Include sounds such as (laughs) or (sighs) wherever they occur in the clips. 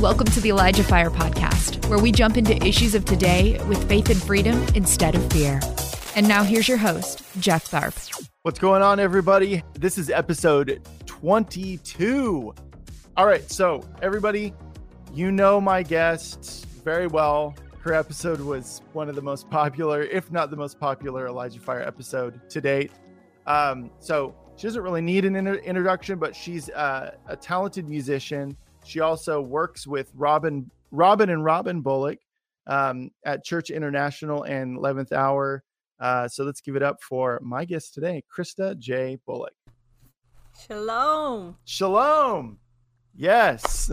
Welcome to the Elijah Fire Podcast, where we jump into issues of today with faith and freedom instead of fear. And now here's your host, Jeff Tharp. What's going on, everybody? This is episode 22. All right, so everybody, you know my guest very well. Her episode was one of the most popular, if not the most popular, Elijah Fire episode to date. Um, so she doesn't really need an inter- introduction, but she's uh, a talented musician. She also works with Robin, Robin and Robin Bullock um, at Church International and 11th Hour. Uh, so let's give it up for my guest today, Christa J. Bullock. Shalom. Shalom. Yes.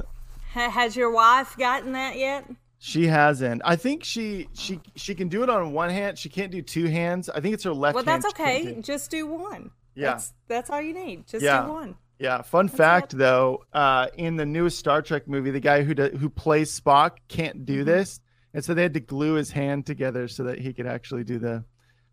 has your wife gotten that yet? She hasn't. I think she she she can do it on one hand. She can't do two hands. I think it's her left. Hand. Well, that's okay. Do. Just do one. Yeah, that's, that's all you need. Just yeah. do one. Yeah. Fun that's fact though, uh, in the newest Star Trek movie, the guy who do, who plays Spock can't do mm-hmm. this, and so they had to glue his hand together so that he could actually do the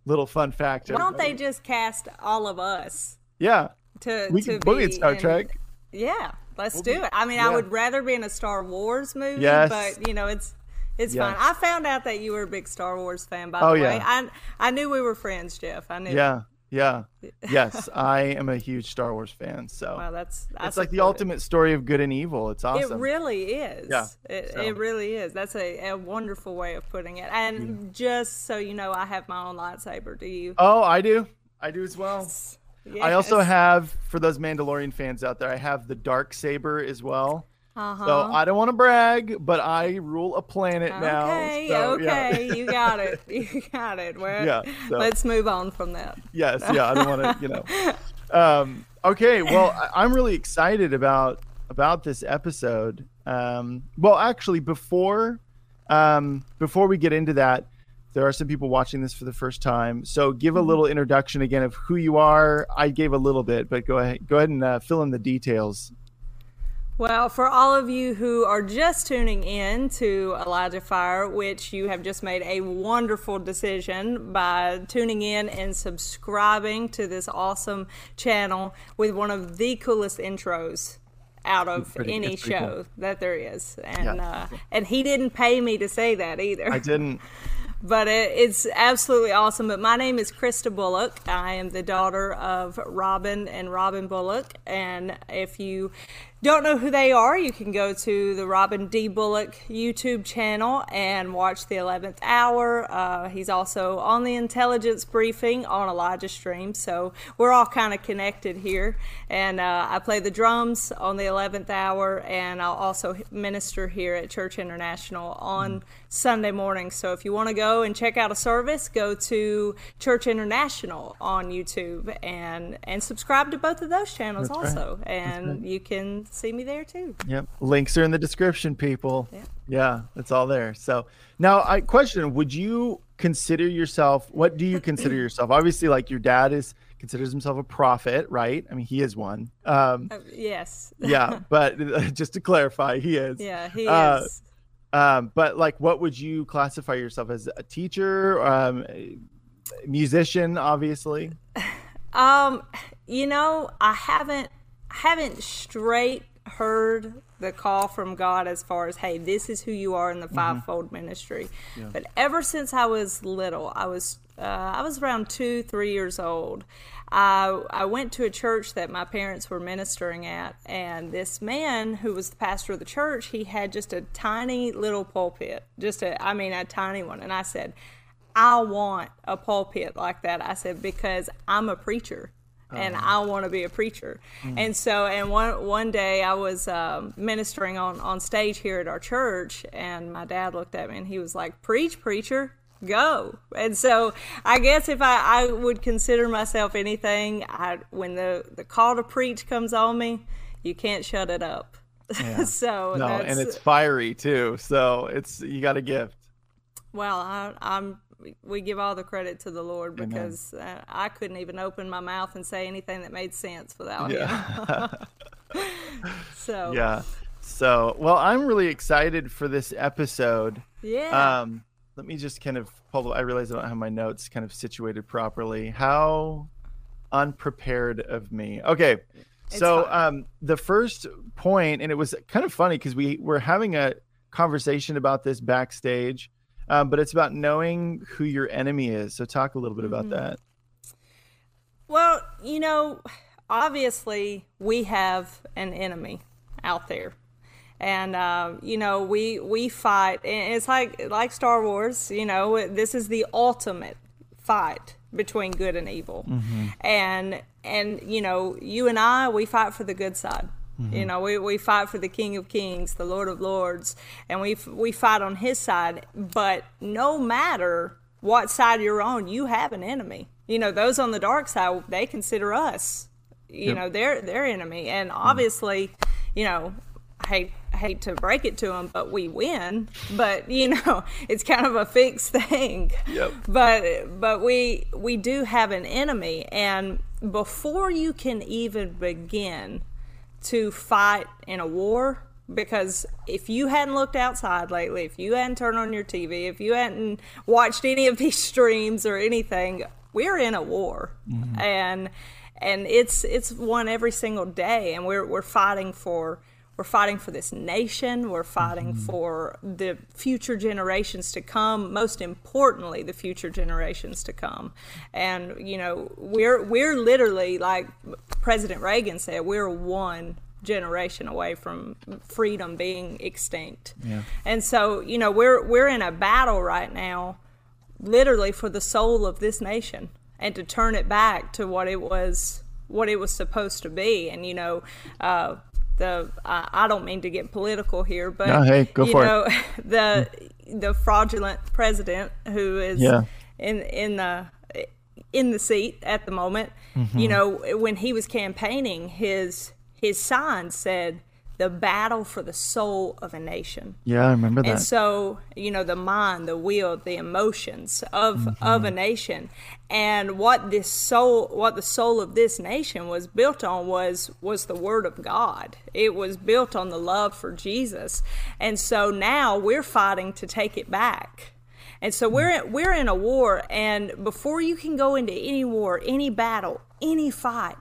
little fun fact. Why don't they just cast all of us? Yeah. To we to can be in Star in, Trek. Yeah, let's we'll do be, it. I mean, yeah. I would rather be in a Star Wars movie, yes. but you know, it's it's yes. fine. I found out that you were a big Star Wars fan, by oh, the way. Yeah. I I knew we were friends, Jeff. I knew. Yeah. Yeah. (laughs) yes, I am a huge Star Wars fan. So wow, that's, that's it's like the ultimate story of good and evil. It's awesome. It really is. Yeah, it, so. it really is. That's a, a wonderful way of putting it. And yeah. just so you know, I have my own lightsaber. Do you? Oh, I do. I do as well. Yes. I also have, for those Mandalorian fans out there, I have the dark saber as well. Uh-huh. So I don't want to brag, but I rule a planet now. Okay, so, okay, yeah. (laughs) (laughs) you got it, you got it. Well, yeah, so. let's move on from that. Yes, yeah, I don't want to, you know. (laughs) Um, okay, well, I'm really excited about about this episode. Um, well, actually, before um, before we get into that, there are some people watching this for the first time. So give a Mm-hmm. little introduction again of who you are. I gave a little bit, but go ahead, go ahead and uh, fill in the details. Well, for all of you who are just tuning in to Elijah Fire, which you have just made a wonderful decision by tuning in and subscribing to this awesome channel with one of the coolest intros out of pretty, any show cool. that there is. And Yeah. uh, and he didn't pay me to say that either. I didn't. (laughs) but it, it's absolutely awesome. But my name is Christa Bullock. I am the daughter of Robin and Robin Bullock. And if you don't know who they are, you can go to the Robin D. Bullock YouTube channel and watch the 11th hour. Uh, he's also on the intelligence briefing on Elijah Stream. So we're all kind of connected here. And uh, I play the drums on the 11th hour, and I'll also minister here at Church International on Sunday morning. So if you want to go and check out a service, go to Church International on YouTube and and subscribe to both of those channels That's also. right. And right. you can see me there too. Yep. Links are in the description, people. Yeah. Yeah, it's all there. So now I question, would you consider yourself what do you consider (clears throat) yourself? Obviously, like your dad is considers himself a prophet, right? I mean he is one. Um Uh, yes. (laughs) yeah, but (laughs) just to clarify, he is. yeah, he Uh, is. Um, but like what would you classify yourself as a teacher, um musician, obviously? (laughs) Um, you know, I haven't haven't straight heard the call from God as far as hey, this is who you are in the fivefold ministry. But ever since I was little, I was uh, I was around two, three years old. I I went to a church that my parents were ministering at, and this man who was the pastor of the church, he had just a tiny little pulpit, just a I mean a tiny one, and I said. I want a pulpit like that. I said because I'm a preacher and I want to be a preacher. And so, and one one day I was um, ministering on on stage here at our church, and my dad looked at me and he was like, "Preach, preacher." Go and so I guess if I, I would consider myself anything, I when the the call to preach comes on me, you can't shut it up. (laughs) so No, and it's fiery too. So it's you got a gift. Well, I, I'm. We give all the credit to the Lord because uh, I couldn't even open my mouth and say anything that made sense without Him. Yeah. (laughs) So yeah. So, well, I'm really excited for this episode. yeah. Um, let me just kind of pull. I realize I don't have my notes kind of situated properly. How unprepared of me. Okay, so um, the first point, and it was kind of funny because we were having a conversation about this backstage, um, but it's about knowing who your enemy is. So talk a little bit about mm-hmm. that. Well, you know, obviously we have an enemy out there and uh, you know we we fight and it's like like star wars you know this is the ultimate fight between good and evil mm-hmm. and and you know you and i we fight for the good side mm-hmm. you know we, we fight for the king of kings the lord of lords and we we fight on his side but no matter what side you're on you have an enemy you know those on the dark side they consider us you yep. know their their enemy and mm. obviously mm. you know I hate hate to break it to them, but we win. But you (laughs) know, it's kind of a fixed thing. Yep. But but we we do have an enemy, and before you can even begin to fight in a war, because if you hadn't looked outside lately, if you hadn't turned on your TV, if you hadn't watched any of these (laughs) streams or anything, we're in a war, mm-hmm. and and it's it's one every single day, and we're we're fighting for we're fighting for this nation. We're fighting mm-hmm. for the future generations to come. Most importantly, the future generations to come. And you know, we're we're literally like President Reagan said, we're one generation away from freedom being extinct. Yeah. And so, you know, we're we're in a battle right now, literally for the soul of this nation and to turn it back to what it was what it was supposed to be. And you know, uh, the uh, I don't mean to get political here, but no, hey, go you for know, it. (laughs) the the fraudulent president who is yeah. in in the in the seat at the moment. Mm-hmm. You know, when he was campaigning, his his sign said the battle for the soul of a nation. Yeah, I remember that. And so, you know, the mind, the will, the emotions of mm-hmm. of a nation, and what this soul, what the soul of this nation was built on was was the word of God. It was built on the love for Jesus, and so now we're fighting to take it back. And so we're we're in a war, and before you can go into any war, any battle, any fight,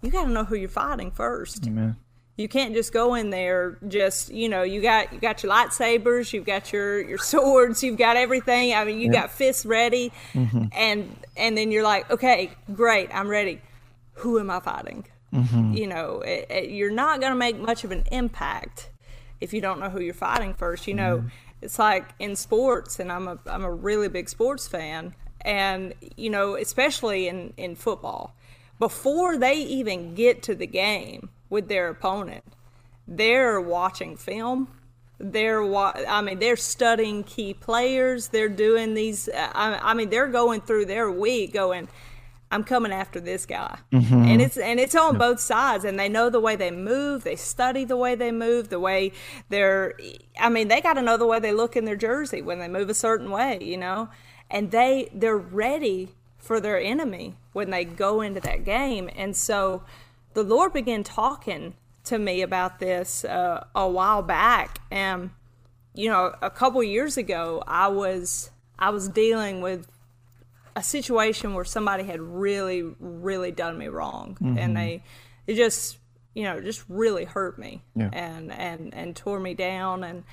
you got to know who you're fighting first. Amen. You can't just go in there just you know you got you got your lightsabers, you've got your your (laughs) swords, you've got everything. I mean you got fists ready, mm-hmm. and and then you're like, okay, great, I'm ready. Who am I fighting? Mm-hmm. You know, it, it, you're not going to make much of an impact if you don't know who you're fighting first. You know, mm-hmm. it's like in sports, and I'm a I'm a really big sports fan, and you know, especially in in football, before they even get to the game with their opponent. They're watching film. They're wa- I mean they're studying key players. They're doing these I, I mean they're going through their week going I'm coming after this guy. Mm-hmm. And it's and it's on both sides and they know the way they move, they study the way they move, the way they're I mean, they got to know the way they look in their jersey when they move a certain way, you know? And they they're ready for their enemy when they go into that game. And so the Lord began talking to me about this uh, a while back, and you know, a couple years ago, I was I was dealing with a situation where somebody had really, really done me wrong, mm-hmm. and they it just you know just really hurt me yeah. and and and tore me down, and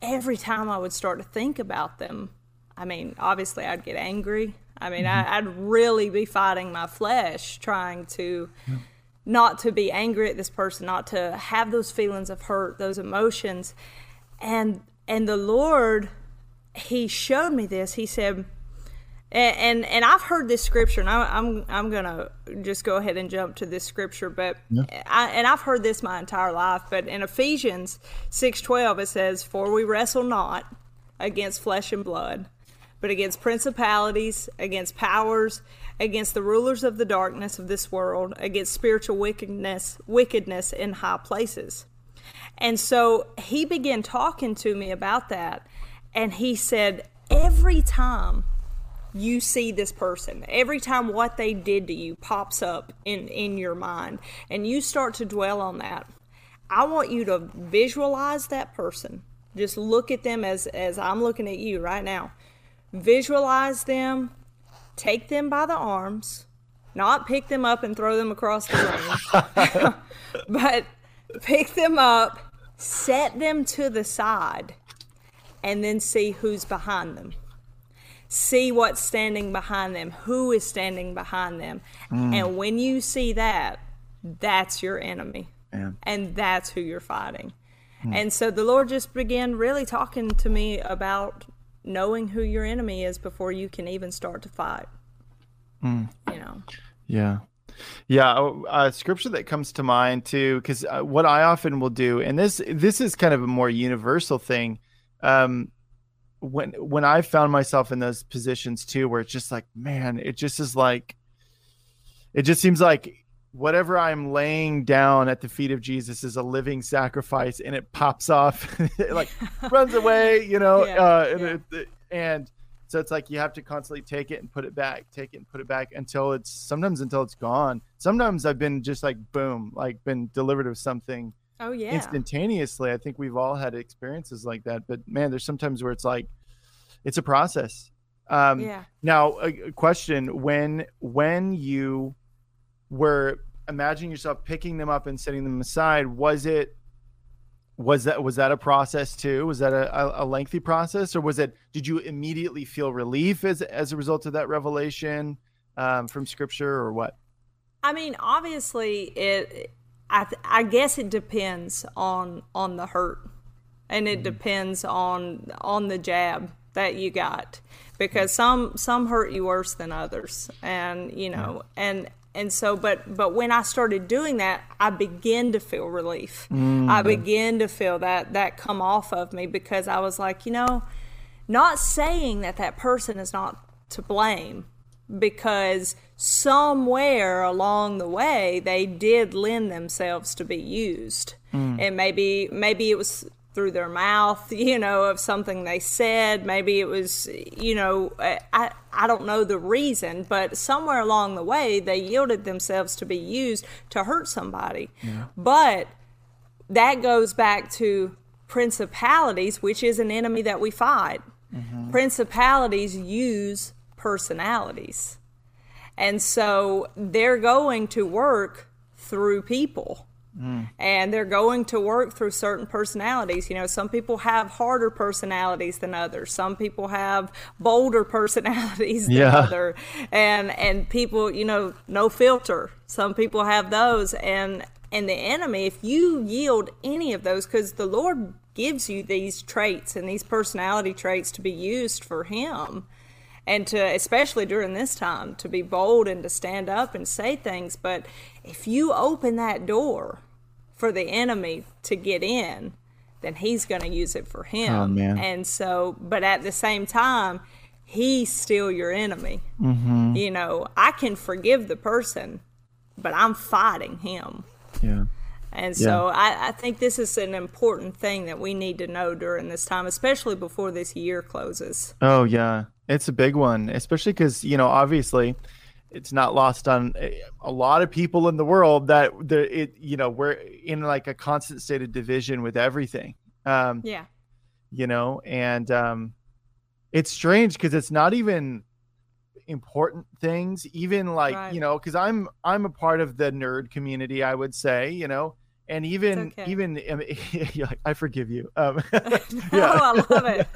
every time I would start to think about them, I mean, obviously I'd get angry. I mean, mm-hmm. I, would really be fighting my flesh, trying to. Yeah not to be angry at this person, not to have those feelings of hurt, those emotions. And and the Lord, He showed me this. He said, and and, and I've heard this scripture, and I, am I'm, I'm gonna just go ahead and jump to this scripture, but yeah. I, and I've heard this my entire life. But in Ephesians six twelve, it says, "For we wrestle not against flesh and blood." But against principalities, against powers, against the rulers of the darkness of this world, against spiritual wickedness, wickedness in high places. And so he began talking to me about that, and he said, every time you see this person, every time what they did to you pops up in, in your mind, and you start to dwell on that, I want you to visualize that person. Just look at them as, as I'm looking at you right now. Visualize them take them by the arms, not pick them up and throw them across the room, (laughs) but pick them up, set them to the side, and then see who's behind them. See what's standing behind them, who is standing behind them. Mm. And when you see that, that's your enemy. And that's who you're fighting. Mm. And so the Lord just began really talking to me about knowing who your enemy is before you can even start to fight. Mm. You know. Yeah. Yeah, uh, scripture that comes to mind too, because uh, what I often will do, and this this is kind of a more universal thing. Um, when when I found myself in those positions too, where it's just like, man, it just is like, it just seems like whatever I'm laying down at the feet of Jesus is a living sacrifice, and it pops off, (laughs) it like (laughs) runs away, you know, yeah, uh, and, yeah. it, and so it's like you have to constantly take it and put it back, take it and put it back until it's sometimes until it's gone. Sometimes I've been just like boom, like been delivered of something. Oh yeah. Instantaneously. I think we've all had experiences like that. But man, there's sometimes where it's like it's a process. Um yeah. now a, a question when when you were imagining yourself picking them up and setting them aside, was it was that was that a process too? Was that a, a lengthy process, or was it? Did you immediately feel relief as as a result of that revelation um, from Scripture, or what? I mean, obviously, it. I I guess it depends on on the hurt, and it mm-hmm. depends on on the jab that you got because some some hurt you worse than others and you know and and so but but when i started doing that i began to feel relief mm-hmm. i began to feel that that come off of me because i was like you know not saying that that person is not to blame because somewhere along the way they did lend themselves to be used mm. and maybe maybe it was through their mouth, (laughs) you know, of something they said. Maybe it was, you know, I, I don't know the reason, but somewhere along the way, they yielded themselves to be used to hurt somebody. Yeah. But that goes back to principalities, which is an enemy that we fight. Mm-hmm. Principalities use personalities. And so they're going to work through people. Mm. And they're going to work through certain personalities. You know, some people have harder personalities than others. Some people have bolder (laughs) personalities than yeah. other. And and people, you know, no filter. Some people have those. And and the enemy, if you yield any of those, because the Lord gives you these traits and these personality traits to be used for Him and to especially during this time to be bold and to stand up and say things but if you open that door for the enemy to get in then he's going to use it for him oh, man. and so but at the same time he's still your enemy mm-hmm. you know i can forgive the person but i'm fighting him yeah and so yeah. I, I, think this is an important thing that we need to know during this time, especially before this year closes. Oh, yeah. It's a big one, especially because, you know, obviously it's not lost on eh, a lot of people in the world that the it you know we're in like a constant state of division with everything um yeah you know and um it's strange because it's not even important things even like right. you know because i'm i'm a part of the nerd community i would say you know and even okay. even (laughs) I forgive you. Um, (laughs) (laughs) yeah. oh, I love it.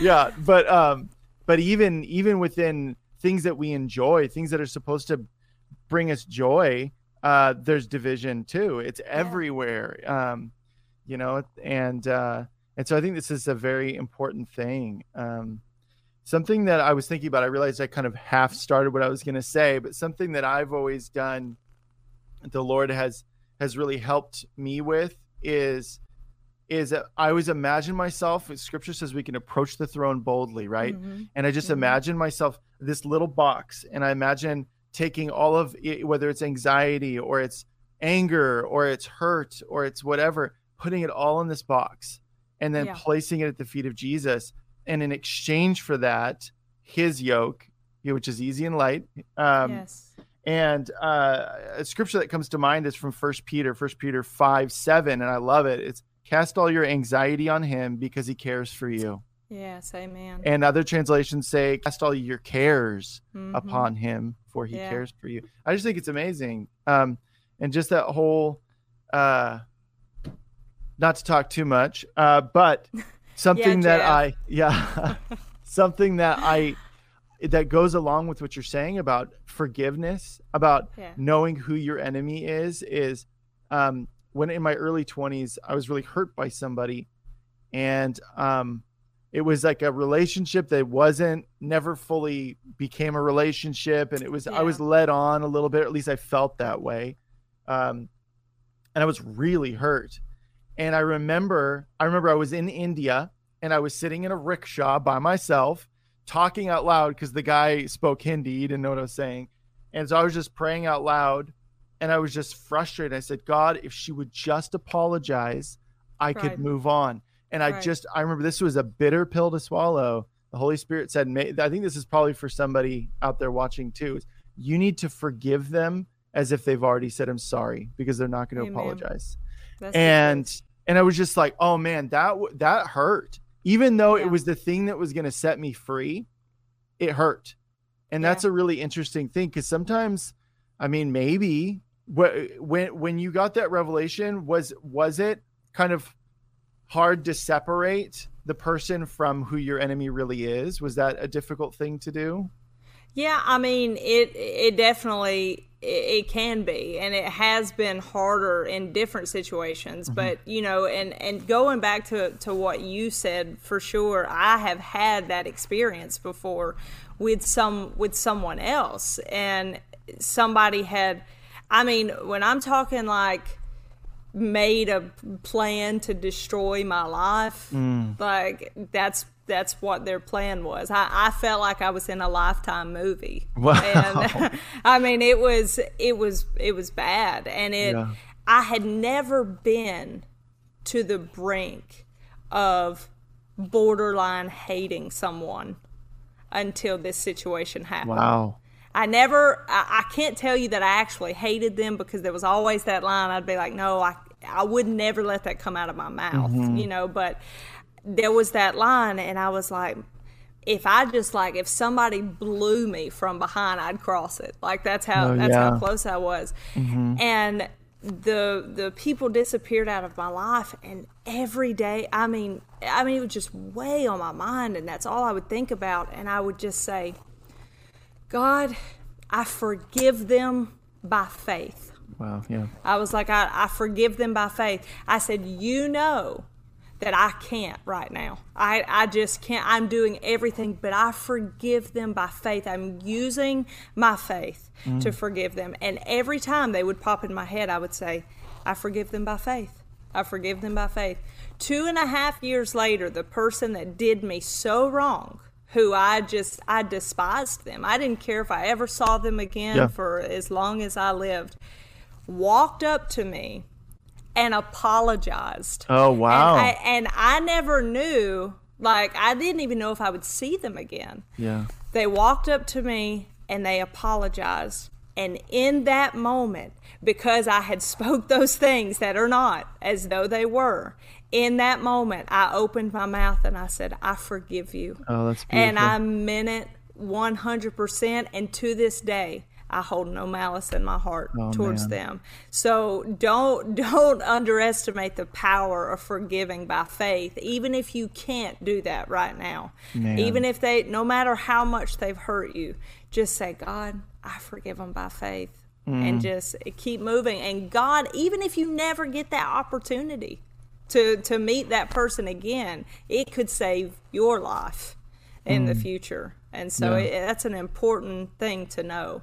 yeah, but um, but even even within things that we enjoy, things that are supposed to bring us joy, uh, there's division too. It's yeah. everywhere. Um, you know, and uh, and so I think this is a very important thing. Um, something that I was thinking about. I realized I kind of half started what I was going to say, but something that I've always done. The Lord has has really helped me with is is that I always imagine myself. Scripture says we can approach the throne boldly, right? Mm-hmm. And I just mm-hmm. imagine myself this little box, and I imagine taking all of it, whether it's anxiety or it's anger or it's hurt or it's whatever, putting it all in this box, and then yeah. placing it at the feet of Jesus. And in exchange for that, His yoke, which is easy and light, um, yes and uh, a scripture that comes to mind is from First Peter, First Peter five seven, and I love it. It's cast all your anxiety on Him because He cares for you. Yes, amen. And other translations say, cast all your cares mm-hmm. upon Him, for he Yeah. cares for you. I just think it's amazing. Um, and just that whole, uh, not to talk too much, uh, but (laughs) something that I, yeah, (laughs) (laughs) something that I, that goes along with what you're saying about forgiveness, about Yeah. knowing who your enemy is, is um, when in my early 20s, I was really hurt by somebody. And um, it was like a relationship that wasn't never fully became a relationship. And it was, I was led on a little bit, at least I felt that way. Um, and I was really hurt. And I remember, I remember I was in India and I was sitting in a rickshaw by myself, talking out loud because the guy spoke Hindi. He didn't know what I was saying. And so I was just praying out loud and I was just frustrated. I said, God, if she would just apologize, I Right. could move on. And I Right. just, I remember this was a bitter pill to swallow. The Holy Spirit said, I think this is probably for somebody out there watching too. is You need to forgive them as if they've already said, I'm sorry, because they're not going to Amen. apologize That's and truth. and I was just like, oh man, that, that hurt. Even though Yeah. it was the thing that was going to set me free, it hurt. And that's a really interesting thing because sometimes, I mean, maybe when when you got that revelation, was was it kind of hard to separate the person from who your enemy really is? Was that a difficult thing to do? Yeah, I mean it. It definitely it, it can be, and it has been harder in different situations. Mm-hmm. But you know, and and going back to to what you said for sure, I have had that experience before with some with someone else, and somebody had. I mean, when I'm talking like made a plan to destroy my life. Mm. Like that's that's what their plan was. I, I felt like I was in a lifetime movie. Wow. And (laughs) I mean it was it was it was bad. And it Yeah. I had never been to the brink of borderline hating someone until this situation happened. Wow. I never, I, I can't tell you that I actually hated them because there was always that line. I'd be like, no, I, I would never let that come out of my mouth, mm-hmm. you know, but there was that line and I was like, if I just like, if somebody blew me from behind, I'd cross it. Like that's how, Oh, that's how close I was. Mm-hmm. And the, the people disappeared out of my life and every day, I mean, I mean, it was just way on my mind and that's all I would think about. And I would just say, God, I forgive them by faith. Wow. Yeah. I was like, I, I forgive them by faith. I said, You know that I can't right now. I, I just can't. I'm doing everything, but I forgive them by faith. I'm using my faith mm. to forgive them. And every time they would pop in my head, I would say, I forgive them by faith. I forgive them by faith. Two and a half years later, the person that did me so wrong, who I just, I despised them. I didn't care if I ever saw them again Yeah. for as long as I lived, walked up to me and apologized. Oh wow. And I, and I never knew, like, I didn't even know if I would see them again. yeah. They walked up to me and they apologized. And in that moment, because I had (laughs) spoke those things that are not as though they were, in that moment, I opened my mouth and I said, I forgive you. Oh, that's beautiful. And. I meant it 100%. And to this day, I hold no malice in my heart Oh, towards man. them. So don't (laughs) don't underestimate the power of forgiving by faith, even if you can't do that right now. Man. Even if they, no matter how much they've hurt you, just say, God, I forgive them by faith, Mm. and just keep moving. And God, even if you never get that opportunity to to meet that person again, it could save your life in the future. And so Mm. Yeah. it, that's an important thing to know.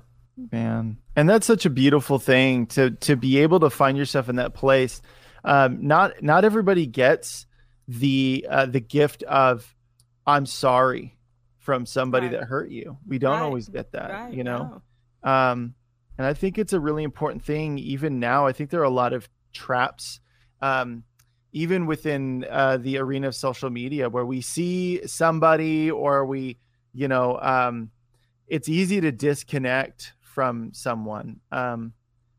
man and that's such a beautiful thing to to be able to find yourself in that place um not not everybody gets the uh the gift of i'm sorry from somebody Right. that hurt you we don't Right. always get that Right? you know no. um and i think it's a really important thing even now i think there are a lot of traps um even within uh, the arena of social media where we see somebody or we you know um it's easy to disconnect from someone um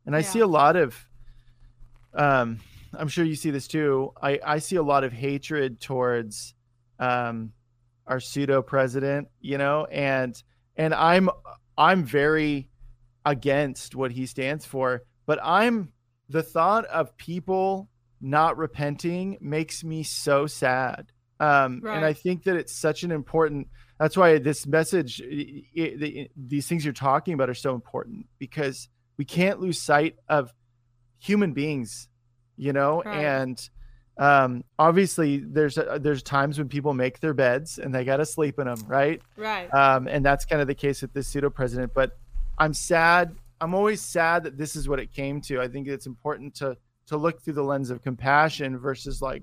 and i see a lot of um i'm sure you see this too i i see a lot of hatred towards um our pseudo president you know and and i'm i'm very against what he stands for. But I'm the thought of people not repenting makes me so sad. Um, right. And I think that it's such an important. That's why this message, it, it, these things you're talking about, are so important because we can't lose sight of human beings, you know, right. and um obviously there's a, there's times when people make their beds and they got to sleep in them right right um and that's kind of the case with this pseudo president but i'm sad i'm always sad that this is what it came to i think it's important to to look through the lens of compassion versus like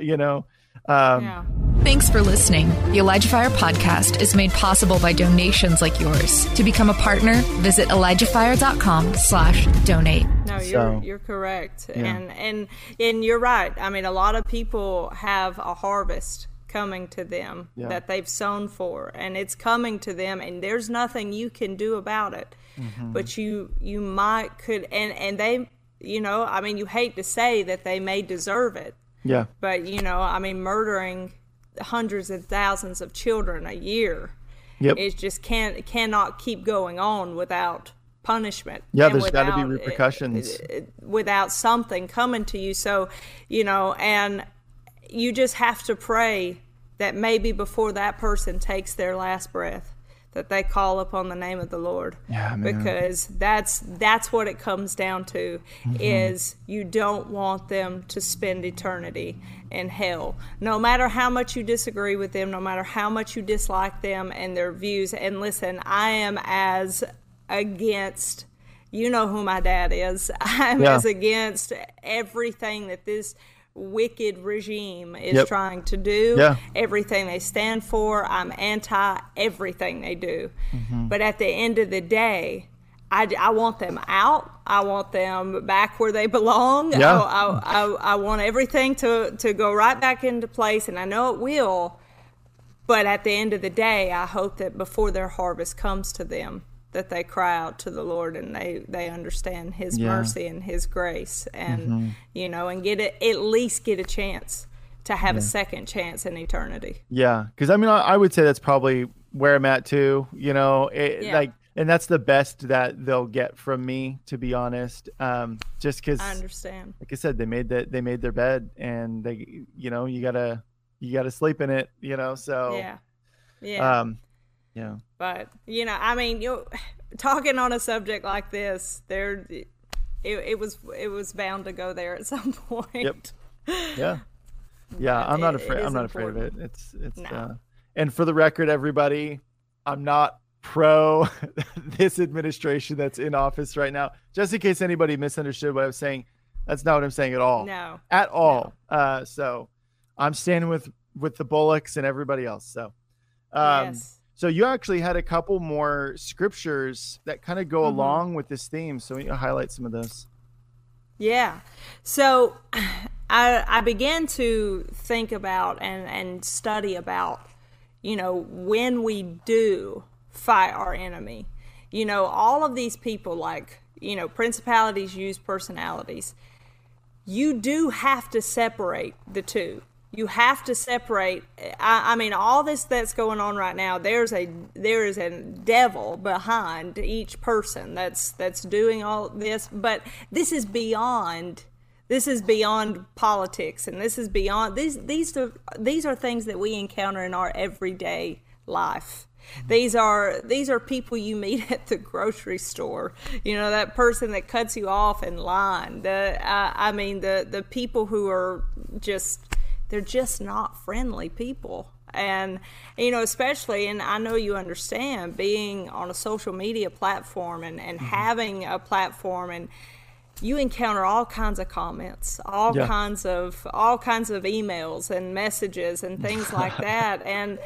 you know um yeah. Thanks for listening. The Elijah Fire podcast is made possible by donations like yours. To become a partner, visit ElijahFire.com slash donate. No, you're so, you're correct. Yeah. And and and you're right. I mean a lot of people have a harvest coming to them yeah. that they've sown for and it's coming to them and there's nothing you can do about it. Mm-hmm. But you you might could and and they you know, I mean you hate to say that they may deserve it. Yeah. But you know, I mean murdering hundreds of thousands of children a year. Yep. It just can't cannot keep going on without punishment. Yeah, there's got to be eh, repercussions. It, it, without something coming to you. So, you know, and you just have to pray that maybe before that person takes their last breath that they call upon the name of the Lord. Yeah. Because that's that's what it comes down to mm-hmm. is you don't want them to spend eternity in hell. No matter how much you disagree with them, no matter how much you dislike them and their views. And listen, I am as against you know who my dad is. (laughs) I'm yeah. as against everything that this wicked regime is yep. trying to do, yeah. everything they stand for. I'm anti everything they do. Mm-hmm. But at the end of the day, I, I want them out. I want them back where they belong. Yeah. I, I, I, I want everything to, to go right back into place, and I know it will. But at the end of the day, I hope that before their harvest comes to them, that they cry out to the Lord and they they understand His yeah. mercy and His grace, and mm-hmm. you know, and get it at least get a chance to have yeah. a second chance in eternity. Yeah, because I mean, I, I, would say that's probably where I'm at too. You know, it, yeah. like, and that's the best that they'll get from me, to be honest. Um, just because I understand. Like I said, they made that they made their bed, and they, you know, you gotta you gotta sleep in it. You know, so yeah, yeah. Um, yeah. But you know, I mean, you (sighs) talking on a subject like this, there, it, it was it was bound to go there at (laughs) some point. Yep. (laughs) Yeah. Yeah, I'm not afraid. I'm not important. afraid of it. It's it's. No. Uh, and for the record, everybody, I'm not pro (laughs) this administration that's in office right now. Just in case anybody misunderstood what I was saying, that's not what I'm saying at all. No. At all. No. Uh, so I'm standing with with the Bullocks and everybody else. So. Um, yes. So you actually had a couple more scriptures that kind of go mm-hmm. along with this theme. So you highlight some of those. Yeah. So (sighs) I I began to think about and and study about you know when we do fight our enemy. You know, all of these people like, you know, principalities use personalities. You do have to separate the two you have to separate I, I, mean all this that's going on right now there's a there is a devil behind each person that's that's doing all this but this is beyond this is beyond politics and this is beyond these these are these are things that we encounter in our everyday life these are these are people you meet at the grocery store. You know that person that cuts you off in line. The I mean the the people who are just they're just not friendly people and you know especially and i know you understand being on a social media platform and, and mm-hmm. having a platform and you encounter all kinds of comments all yeah. kinds of all kinds of emails and messages and things like (laughs) that and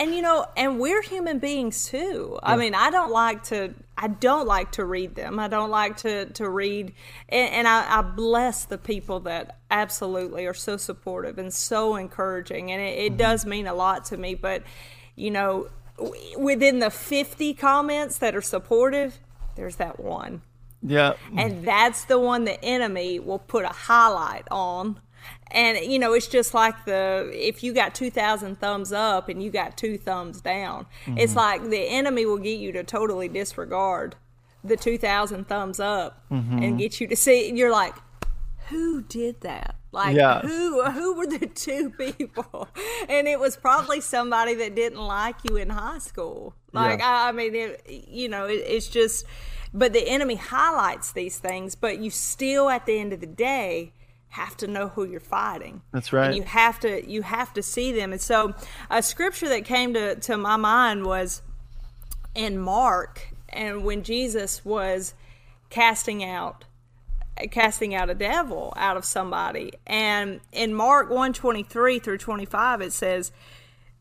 and you know and we're human beings too. Yeah. i mean i don't like to i don't like to read them. I don't like to to read and, and I, I, bless the people that absolutely are so supportive and so encouraging and it, it mm-hmm. does mean a lot to me. But you know within the 50 comments that are supportive there's that one. Yeah. And that's the one the enemy will put a highlight on and you know it's just like the if you got 2000 thumbs up and you got two thumbs down mm-hmm. it's like the enemy will get you to totally disregard the 2000 thumbs up and get you to see you're like who did that like Yeah. who who were the (laughs) two people and it was probably somebody that didn't like you in high school like Yeah. I, I mean it, you know it, it's just but the enemy highlights these things but you still at the end of the day have to know who you're fighting. That's right. and you have to you have to see them. And so a scripture that came to to my mind was in Mark and when Jesus was casting out casting out a devil out of somebody. And in Mark 123 through 25 it says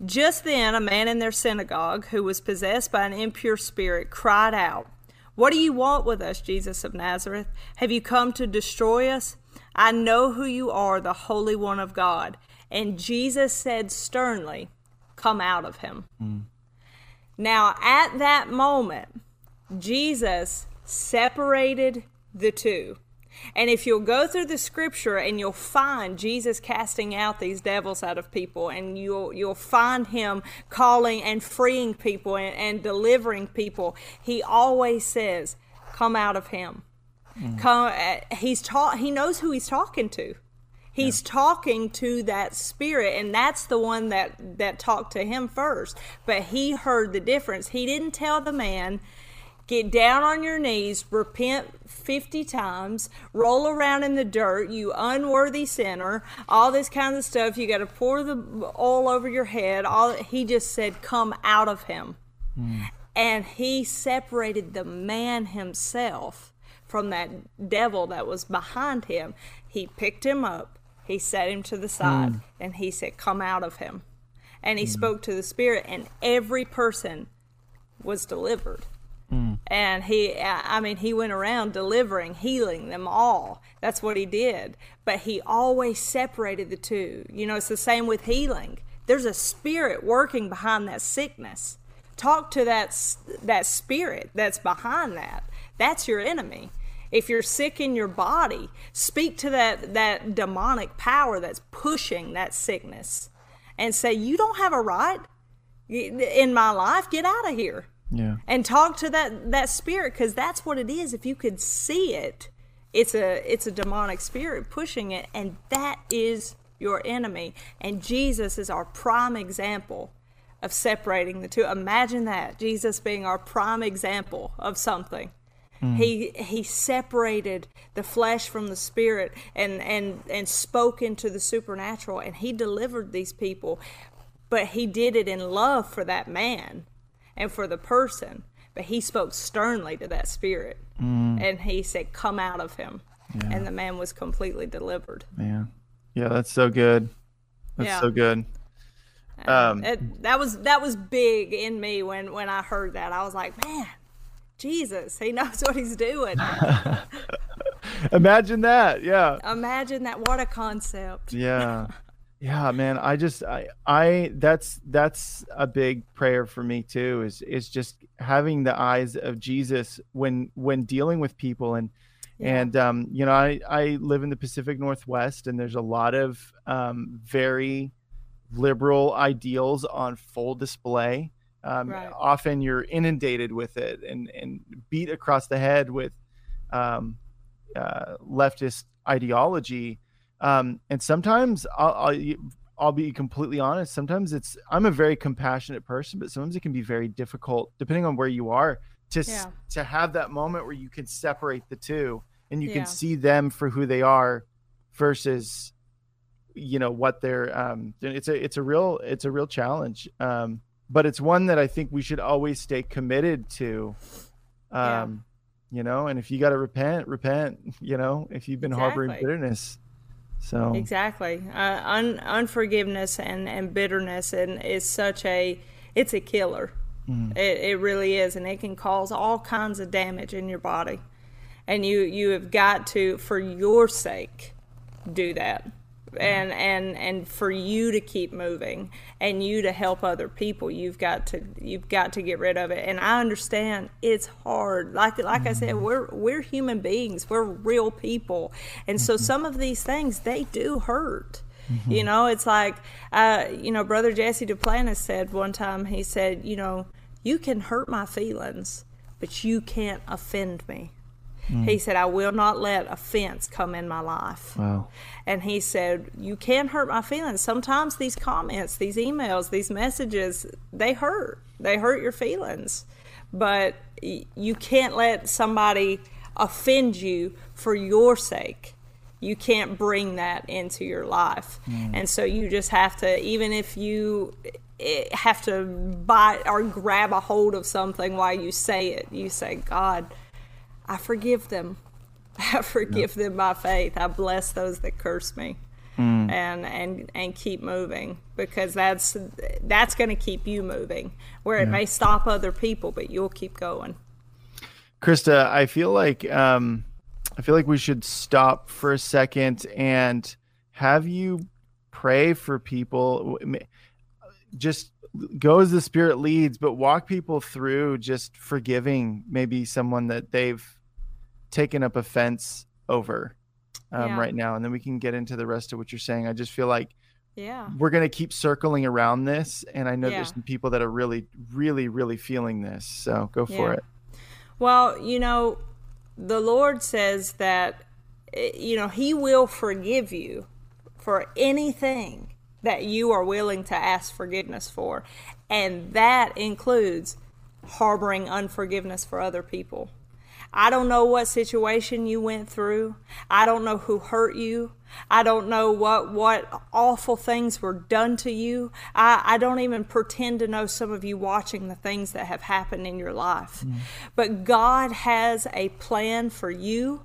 just then a man in their synagogue who was possessed by an impure spirit cried out what do you want with us Jesus of Nazareth? Have you come to destroy us I know who you are the holy one of God and Jesus said sternly come out of him now, at that moment, Jesus separated the two. And if you'll go through the scripture and you'll find Jesus casting out these devils out of people, and you'll you'll find him calling and freeing people and, and delivering people, he always says, "Come out of him." Come, uh, he's taught. He knows who he's talking to. He's talking to that spirit, and that's the one that that talked to him first. But he heard the difference. He didn't tell the man, "Get down on your knees, repent fifty times, roll around in the dirt, you unworthy sinner." All this kind of stuff. You got to pour the oil over your head. All he just said, "Come out of him." and he separated the man himself from that devil that was behind him. He picked him up, he set him to the side, hmm. and he said, Come out of him. And he hmm. spoke to the spirit, and every person was delivered. Hmm. And he, I mean, he went around delivering, healing them all. That's what he did. But he always separated the two. You know, it's the same with healing. There's a spirit working behind that sickness. Talk to that that spirit that's behind that. That's your enemy. If you're sick in your body, speak to that that demonic power that's pushing that sickness, and say, "You don't have a right in my life. Get out of here." Yeah. and talk to that that spirit because that's what it is if you could see it it's a it's a demonic spirit pushing it and that is your enemy and jesus is our prime example of separating the two imagine that jesus being our prime example of something Mm. he he separated the flesh from the spirit and and and spoke into the supernatural and he delivered these people but he did it in love for that man and for the person. But he spoke sternly to that spirit. Mm. And he said, Come out of him. And the man was completely delivered. Man. Yeah, that's so good. That's Yeah. so good. Uh, um, It, that was that was big in me when when I heard that. I was like, man, Jesus, he knows what he's doing. (laughs) imagine that. Yeah. Imagine that. What a concept. yeah yeah man i just i i that's that's a big prayer for me too is is just having the eyes of jesus when when dealing with people and Yeah. and um you know i i live in the pacific northwest and there's a lot of um very liberal ideals on full display um Right. often you're inundated with it and and beat across the head with um uh, leftist ideology um, and sometimes I'll, I'll I'll be completely honest. Sometimes it's I'm a very compassionate person, but sometimes it can be very difficult, depending on where you are, to Yeah. to have that moment where you can separate the two and you Yeah. can see them for who they are, versus, you know, what they're. Um, it's a it's a real it's a real challenge. Um, but it's one that I think we should always stay committed to. Yeah. Um, you know, and if you got to repent, repent. (laughs) You know, if you've been harboring bitterness. So Exactly. Uh, un- unforgiveness and, and bitterness and is such a it's a killer. It, it really is, and it can cause all kinds of damage in your body. And you you have got to, for your sake, do that. And and and for you to keep moving and you to help other people, you've got to you've got to get rid of it. And I understand it's hard. Like like I said, mm-hmm. we're we're human beings. We're real people, and so mm-hmm. some of these things they do hurt. Mm-hmm. You know, it's like, uh, you know, Brother Jesse Duplantis said one time, he said, you know, you can hurt my feelings, but you can't offend me. He said, I will not let offense come in my life. Wow. And he said, You can hurt my feelings. Sometimes these comments, these emails, these messages, they hurt. They hurt your feelings. But you can't let somebody offend you for your sake. You can't bring that into your life. And so you just have to, even if you eh, have to bite or grab a hold of something while you say it, you say, God, I forgive them. (laughs) I forgive them by faith. I bless those that curse me. And, and and keep moving because that's that's going to keep you moving where it may stop other people but you'll keep going Christa, I feel like um, I feel like we should stop for a second and have you pray for people. Just go as the Spirit leads, but walk people through just forgiving maybe someone that they've taken up offense over um, Yeah. right now, and then we can get into the rest of what you're saying. I just feel like yeah we're going to keep circling around this, and I know Yeah. there's some people that are really, really, really feeling this. So go for Yeah. it. Well, you know, the Lord says that, eh, you know, He will forgive you for anything that you are willing to ask forgiveness for. And that includes harboring unforgiveness for other people. I don't know what situation you went through. I don't know who hurt you. I don't know what what awful things were done to you. I, I don't even pretend to know some of you watching the things that have happened in your life. Mm. But God has a plan for you.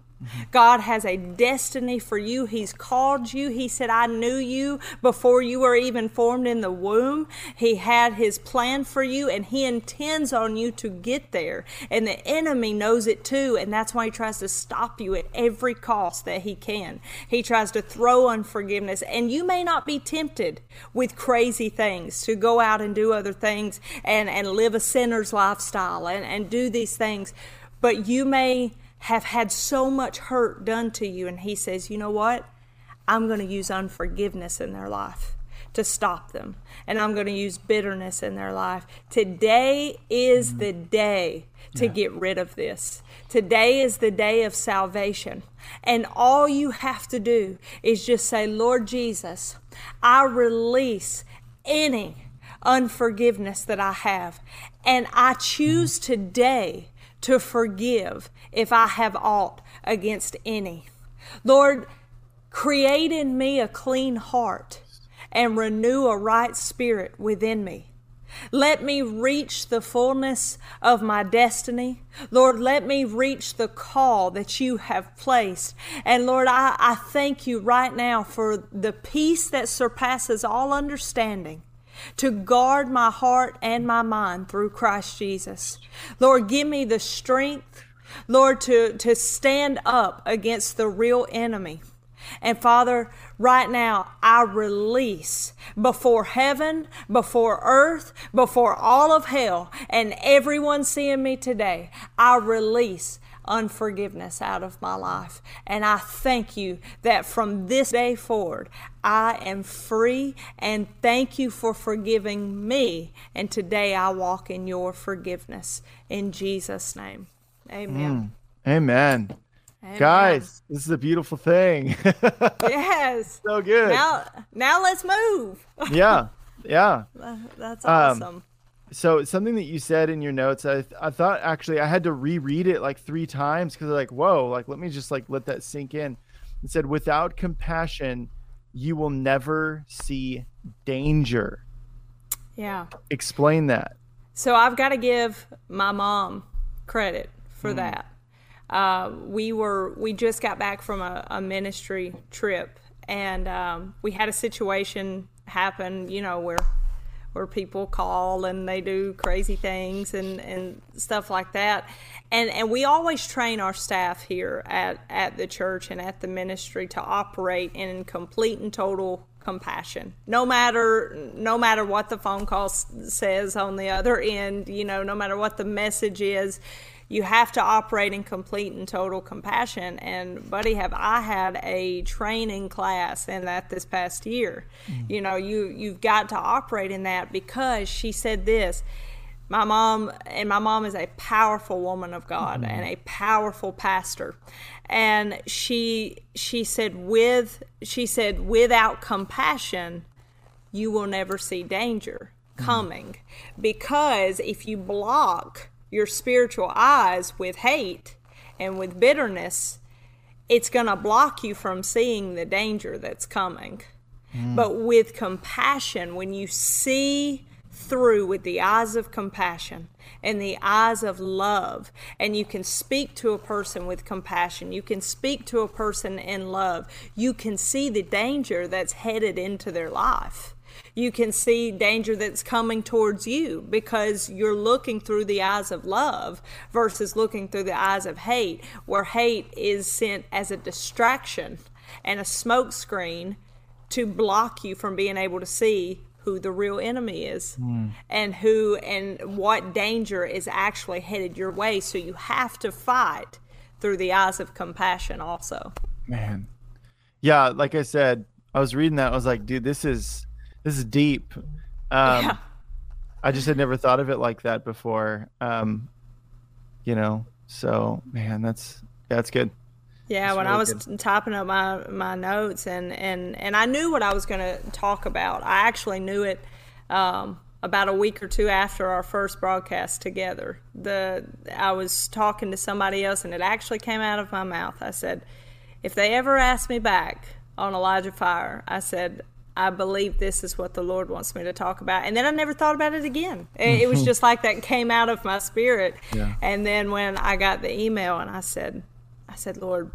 God has a destiny for you. He's called you. He said, I knew you before you were even formed in the womb. He had his plan for you and he intends on you to get there. And the enemy knows it too. And that's why he tries to stop you at every cost that he can. He tries to throw unforgiveness. And you may not be tempted with crazy things to go out and do other things and, and live a sinner's lifestyle and, and do these things. But you may have had so much hurt done to you. And he says, you know what? I'm going to use unforgiveness in their life to stop them. And I'm going to use bitterness in their life. Today is the day to get rid of this. Today is the day of salvation. And all you have to do is just say, Lord Jesus, I release any unforgiveness that I have. And I choose today to forgive if I have aught against any. Lord, create in me a clean heart and renew a right spirit within me. Let me reach the fullness of my destiny. Lord, let me reach the call that you have placed. And Lord, I, I thank you right now for the peace that surpasses all understanding to guard my heart and my mind through Christ Jesus. Lord, give me the strength, Lord, to, to stand up against the real enemy. And Father, right now, I release before heaven, before earth, before all of hell, and everyone seeing me today, I release unforgiveness out of my life. And I thank you that from this day forward, I am free and thank you for forgiving me. And today I walk in your forgiveness. In Jesus' name. Amen. Amen. Amen. Guys, this is a beautiful thing. (laughs) Yes. so good. Now, now let's move. (laughs) yeah. Yeah. That's Um, awesome. So something that you said in your notes, I, I thought actually I had to reread it like three times because like, whoa, like let me just like let that sink in. It said, without compassion, you will never see danger. yeah. Explain that. So I've got to give my mom credit for Hmm. that. Uh, we were we just got back from a, a ministry trip, and um, we had a situation happen. You know where where people call and they do crazy things and, and stuff like that. And and we always train our staff here at, at the church and at the ministry to operate in complete and total compassion. No matter no matter what the phone call s- says on the other end, you know, no matter what the message is, you have to operate in complete and total compassion and buddy have i had a training class in that this past year you know you you've got to operate in that because she said this my mom and my mom is a powerful woman of God mm-hmm. and a powerful pastor and she she said with she said without compassion you will never see danger mm-hmm. coming mm-hmm. because if you block your spiritual eyes with hate and with bitterness it's going to block you from seeing the danger that's coming mm. but with compassion when you see through with the eyes of compassion and the eyes of love. And you can speak to a person with compassion. You can speak to a person in love. You can see the danger that's headed into their life. You can see danger that's coming towards you because you're looking through the eyes of love versus looking through the eyes of hate, where hate is sent as a distraction and a smokescreen to block you from being able to see who the real enemy is mm. and who and what danger is actually headed your way. So you have to fight through the eyes of compassion also. Man. Yeah like i said i was reading that i was like dude this is this is deep um yeah. i just had never thought of it like that before um you know so man that's that's good yeah, when really I was good. typing up my, my notes and, and, and I knew what I was going to talk about. I actually knew it um, about a week or two after our first broadcast together. The I was talking to somebody else and it actually came out of my mouth. I said, if they ever ask me back on Elijah Fire, I said, I believe this is what the Lord wants me to talk about. And then I never thought about it again. It, it was just like that came out of my spirit. Yeah. And then when I got the email and I said, I said, Lord,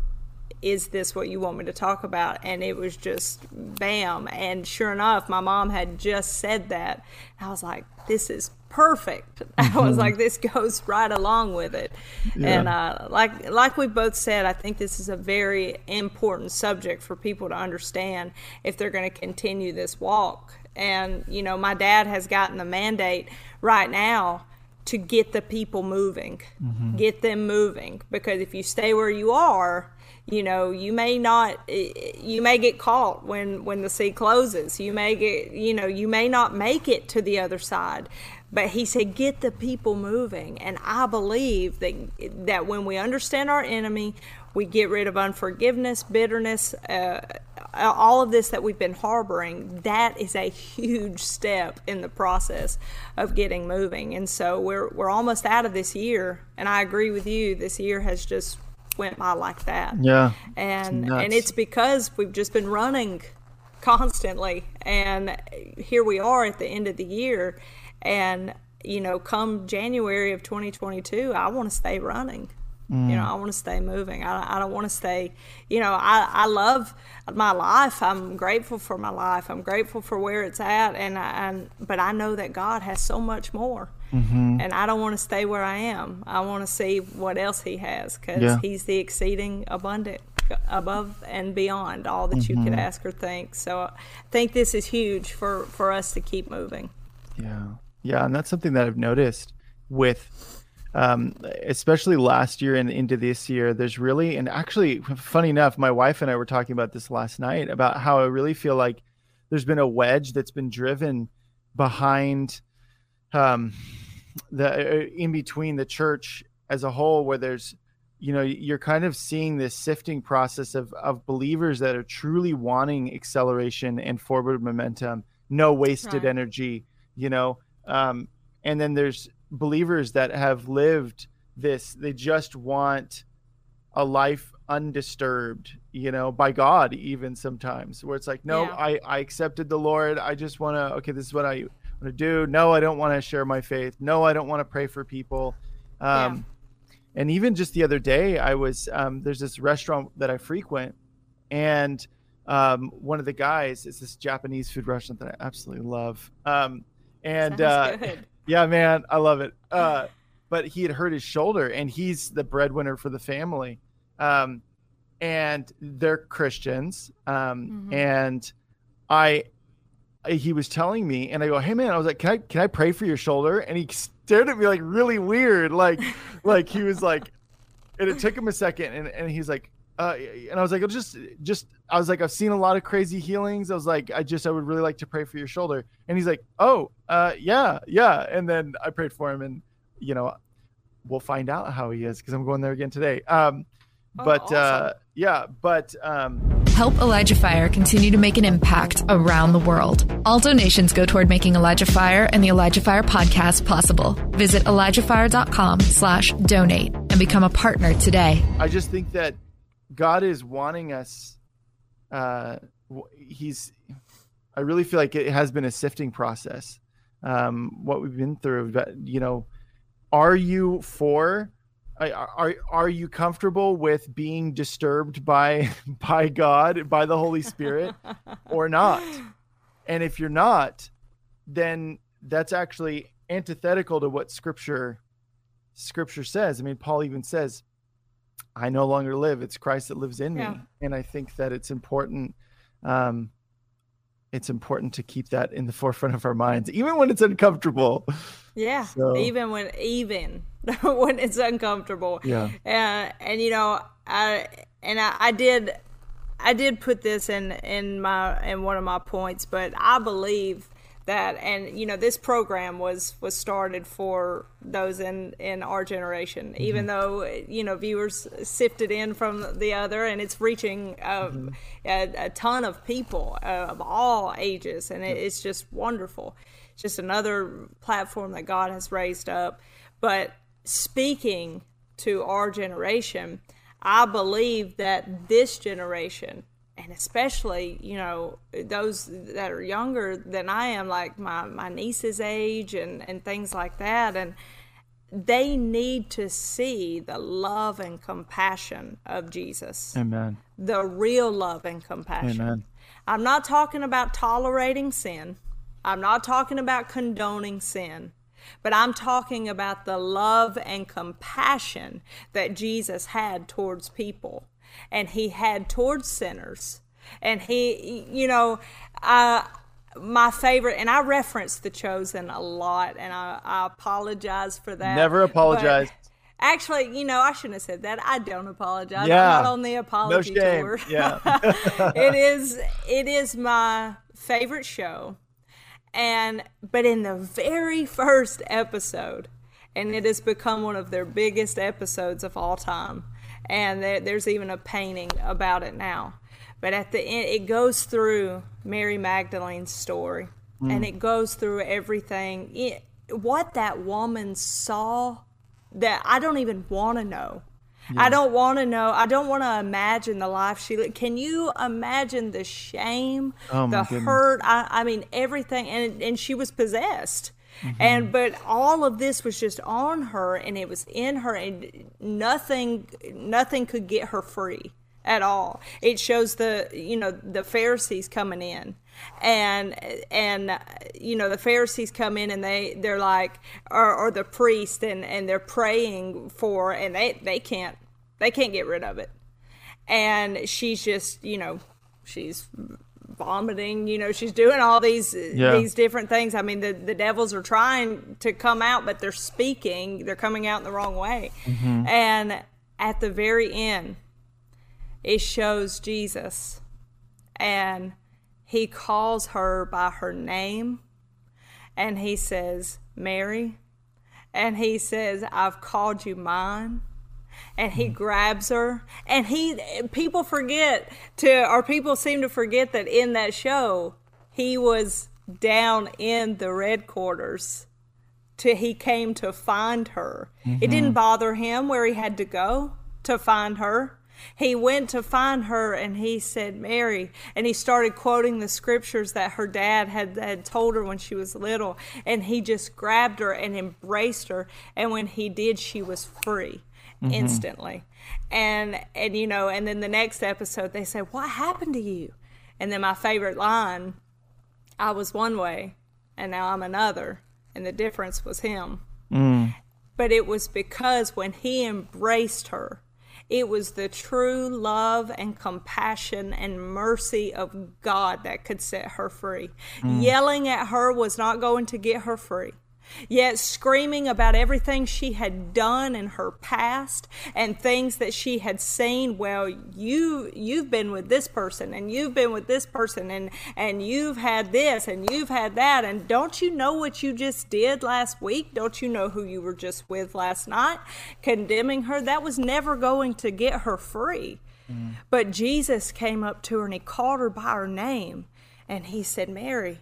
is this what you want me to talk about? And it was just bam. And sure enough, my mom had just said that. I was like, this is perfect. (laughs) I was like, this goes right along with it. Yeah. And uh, like like we both said, I think this is a very important subject for people to understand if they're going to continue this walk. And you know, my dad has gotten the mandate right now to get the people moving, mm-hmm. get them moving. Because if you stay where you are, you know, you may not, you may get caught when when the sea closes. You may get, you know, you may not make it to the other side. But he said, get the people moving, and I believe that that when we understand our enemy, we get rid of unforgiveness, bitterness, uh, all of this that we've been harboring. That is a huge step in the process of getting moving. And so we're we're almost out of this year, and I agree with you. This year has just went by like that. Yeah, and it's and it's because we've just been running constantly, and here we are at the end of the year, and you know, come January of 2022, I want to stay running. Mm. You know. I want to stay moving. I, I don't want to stay, you know, I, I love my life. I'm grateful for my life. I'm grateful for where it's at. And, I, and but I know that God has so much more. Mm-hmm. And I don't want to stay where I am. I want to see what else He has because yeah. He's the exceeding abundant above and beyond all that mm-hmm. you could mm-hmm. ask or think. So I think this is huge for, for us to keep moving. Yeah. Yeah. And that's something that I've noticed with um, especially last year and into this year, there's really, and actually, funny enough, my wife and I were talking about this last night about how I really feel like there's been a wedge that's been driven behind, um, the uh, in between the church as a whole, where there's, you know, you're kind of seeing this sifting process of of believers that are truly wanting acceleration and forward momentum, no wasted right. energy, you know, um, and then there's believers that have lived this they just want a life undisturbed you know by god even sometimes where it's like no yeah. i i accepted the lord. I just want to okay this is what i want to do. No i don't want to share my faith. No i don't want to pray for people. Um yeah. and even just the other day i was um there's this restaurant that i frequent and um one of the guys is this japanese food restaurant that i absolutely love. Um and uh (laughs) yeah, man, I love it. Uh, but he had hurt his shoulder, and he's the breadwinner for the family. Um, and they're Christians. Um, mm-hmm. and I, he was telling me, and I go, "Hey, man," I was like, "Can I can I pray for your shoulder?" And he stared at me like really weird, like like he was like, and it took him a second, and and he's like, uh, and I was like, I'll just, just, I was like, I've seen a lot of crazy healings. I was like, I just, I would really like to pray for your shoulder. And he's like, oh, uh, yeah, yeah. And then I prayed for him, and you know, we'll find out how he is because I'm going there again today. Um, oh, but awesome. uh, yeah, but um, help Elijah Fire continue to make an impact around the world. All donations go toward making Elijah Fire and the Elijah Fire podcast possible. Visit ElijahFire.com/slash/donate and become a partner today. I just think that God is wanting us. Uh, he's. I really feel like it has been a sifting process. Um, what we've been through, but you know, are you for? Are are you comfortable with being disturbed by (laughs) by God, by the Holy Spirit, (laughs) or not? And if you're not, then that's actually antithetical to what Scripture Scripture says. I mean, Paul even says, I no longer live. It's Christ that lives in yeah. me. And I think that it's important. Um, it's important to keep that in the forefront of our minds, even when it's uncomfortable. Yeah. So. Even when, even (laughs) when it's uncomfortable. Yeah. Uh, and you know, I, and I, I did, I did put this in, in my, in one of my points, but I believe that and you know this program was was started for those in in our generation mm-hmm. even though you know viewers sifted in from the other and it's reaching uh, mm-hmm. a, a, ton of people uh, of all ages and it, it's just wonderful it's just another platform that god has raised up but speaking to our generation i believe that this generation and especially you know those that are younger than I am, like my my niece's age and and things like that, and they need to see the love and compassion of Jesus. Amen. The real love and compassion. Amen. I'm not talking about tolerating sin. I'm not talking about condoning sin. But I'm talking about the love and compassion that Jesus had towards people and he had towards sinners. And he, you know, uh, my favorite, and I reference The Chosen a lot, and I, I apologize for that. Never apologize. Actually, you know, I shouldn't have said that. I don't apologize. Yeah. I'm not on the apology no shame. tour. Yeah. (laughs) it is it is my favorite show. And but in the very first episode, and it has become one of their biggest episodes of all time and there, there's even a painting about it now. But at the end, it goes through Mary Magdalene's story, mm. and it goes through everything. It, what that woman saw that I don't even want to know. Yeah. I don't want to know. I don't want to imagine the life she lived. Can you imagine the shame, oh the hurt? I, I mean, everything. And and she was possessed. Mm-hmm. And but all of this was just on her and it was in her and nothing nothing could get her free at all. It shows the you know the Pharisees coming in and and you know the Pharisees come in and they they're like or, or the priest and and they're praying for and they they can't they can't get rid of it. And she's just, you know, she's vomiting you know she's doing all these yeah. these different things i mean the the devils are trying to come out but they're speaking they're coming out in the wrong way mm-hmm. and at the very end it shows jesus and he calls her by her name and he says mary and he says i've called you mine and he grabs her and he people forget to or people seem to forget that in that show he was down in the red quarters till he came to find her mm-hmm. it didn't bother him where he had to go to find her he went to find her and he said, Mary. And he started quoting the scriptures that her dad had, had told her when she was little. And he just grabbed her and embraced her. And when he did, she was free mm-hmm. instantly. And and you know, and then the next episode they say, "What happened to you?" And then my favorite line, "I was one way, and now I'm another." And the difference was him. Mm. But it was because when he embraced her, it was the true love and compassion and mercy of God that could set her free. Mm. Yelling at her was not going to get her free. Yet screaming about everything she had done in her past and things that she had seen. Well you you've been with this person and you've been with this person and and you've had this and you've had that. And don't you know what you just did last week? Don't you know who you were just with last night? Condemning her. That was never going to get her free. Mm. but Jesus came up to her and he called her by her name. And he said Mary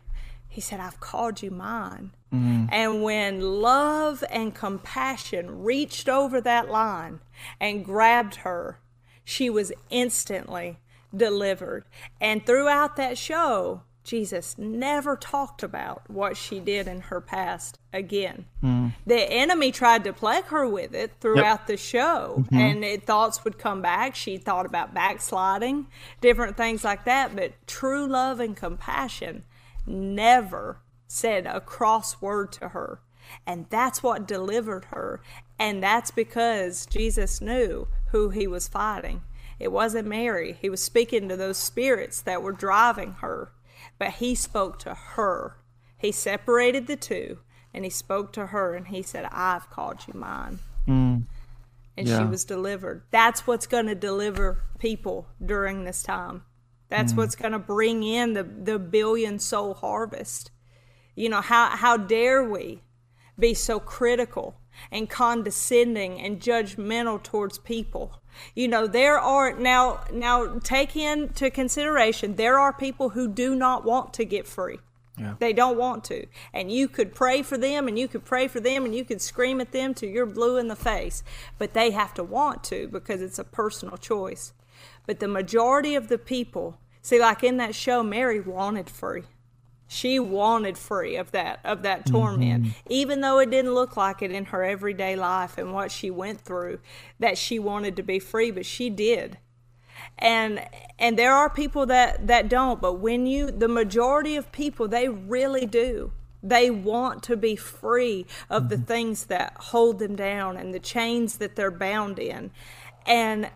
he said I've called you mine Mm-hmm. And when love and compassion reached over that line and grabbed her, she was instantly delivered. And throughout that show, Jesus never talked about what she did in her past again. Mm. The enemy tried to plague her with it throughout yep. the show, mm-hmm. and it, thoughts would come back. She thought about backsliding, different things like that. But true love and compassion never said a cross word to her. And that's what delivered her. And that's because Jesus knew who he was fighting. It wasn't Mary. He was speaking to those spirits that were driving her. But he spoke to her. He separated the two and he spoke to her and he said, I've called you mine. Mm. And yeah. she was delivered. That's what's going to deliver people during this time. That's mm. what's going to bring in the, the billion soul harvest. You know, how, how dare we be so critical and condescending and judgmental towards people? You know, there are now now take into consideration there are people who do not want to get free. Yeah. They don't want to. And you could pray for them and you could pray for them and you could scream at them till you're blue in the face. But they have to want to because it's a personal choice. But the majority of the people, see, like in that show, Mary wanted free. She wanted free of that of that torment, mm-hmm. even though it didn't look like it in her everyday life and what she went through. That she wanted to be free, but she did. And and there are people that that don't, but when you the majority of people they really do. They want to be free of mm-hmm. the things that hold them down and the chains that they're bound in. And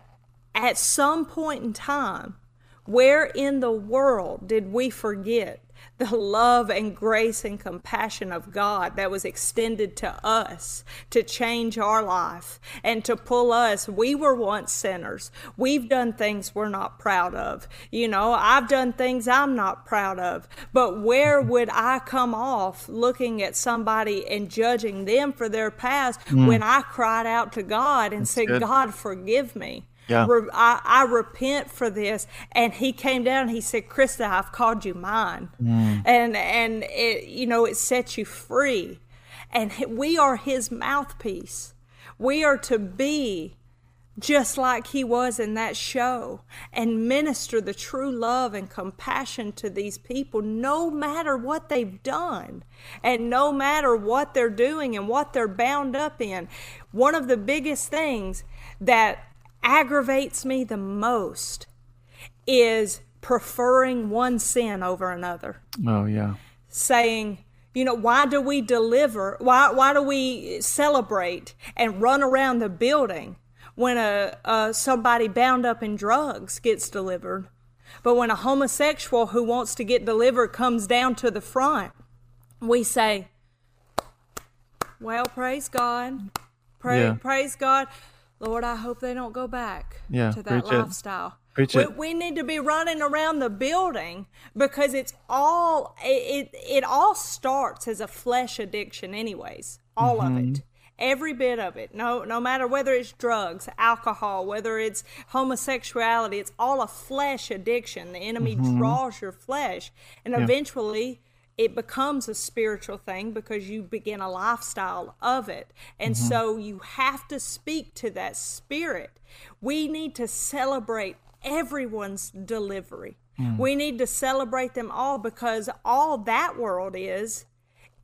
at some point in time, where in the world did we forget the love and grace and compassion of God that was extended to us to change our life and to pull us. We were once sinners. We've done things we're not proud of. You know, I've done things I'm not proud of. But where would I come off looking at somebody and judging them for their past mm. when I cried out to God and That's said, good. God, forgive me? Yeah. I, I, repent for this. And he came down and he said, Christa, I've called you mine. Mm. And, and it, you know, it sets you free. And we are his mouthpiece. We are to be just like he was in that show and minister the true love and compassion to these people no matter what they've done and no matter what they're doing and what they're bound up in. One of the biggest things that aggravates me the most is preferring one sin over another. Oh, yeah. Saying, you know, why do we deliver? Why, why do we celebrate and run around the building when a, a somebody bound up in drugs gets delivered? But when a homosexual who wants to get delivered comes down to the front, we say, well, praise God. Pray, yeah. Praise God. Lord, I hope they don't go back yeah, to that lifestyle. We, we need to be running around the building because it's all it, it, it all starts as a flesh addiction anyways all mm-hmm. of it every bit of it no no matter whether it's drugs alcohol whether it's homosexuality it's all a flesh addiction the enemy mm-hmm. draws your flesh and yeah. eventually it becomes a spiritual thing because you begin a lifestyle of it. And mm-hmm. so you have to speak to that spirit. We need to celebrate everyone's delivery. Mm. We need to celebrate them all because all that world is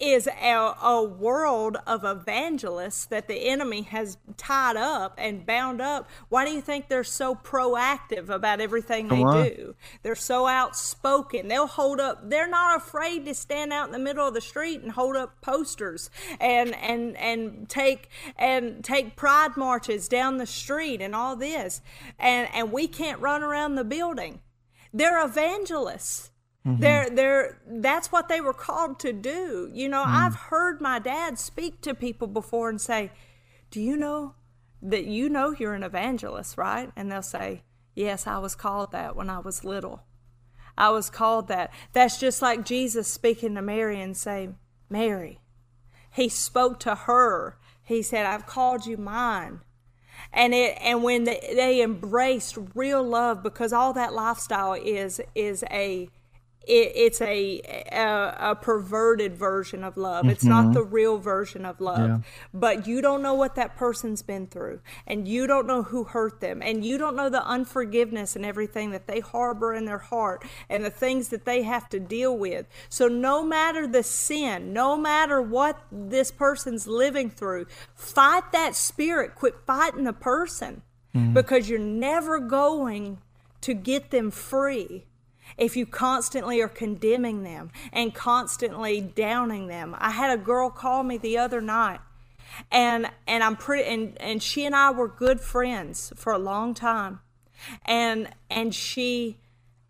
is a, a, world of evangelists that the enemy has tied up and bound up. Why do you think they're so proactive about everything they do? They're so outspoken. They'll hold up. They're not afraid to stand out in the middle of the street and hold up posters and and and take and take pride marches down the street and all this. And and we can't run around the building. They're evangelists. Mm-hmm. They're they're that's what they were called to do. You know, mm. I've heard my dad speak to people before and say, "Do you know that you know you're an evangelist, right?" And they'll say, "Yes, I was called that when I was little. I was called that." That's just like Jesus speaking to Mary and say, "Mary." He spoke to her. He said, "I've called you mine." and it and when they, they embraced real love because all that lifestyle is is a it, it's a, a, a perverted version of love. Mm-hmm. It's not mm-hmm. the real version of love. Yeah. But you don't know what that person's been through, and you don't know who hurt them, and you don't know the unforgiveness and everything that they harbor in their heart, and the things that they have to deal with. So no matter the sin, no matter what this person's living through, fight that spirit. Quit fighting the person. Mm-hmm. Because you're never going to get them free if you constantly are condemning them and constantly downing them. I had a girl call me the other night and and I'm pretty and and she and I were good friends for a long time. And and she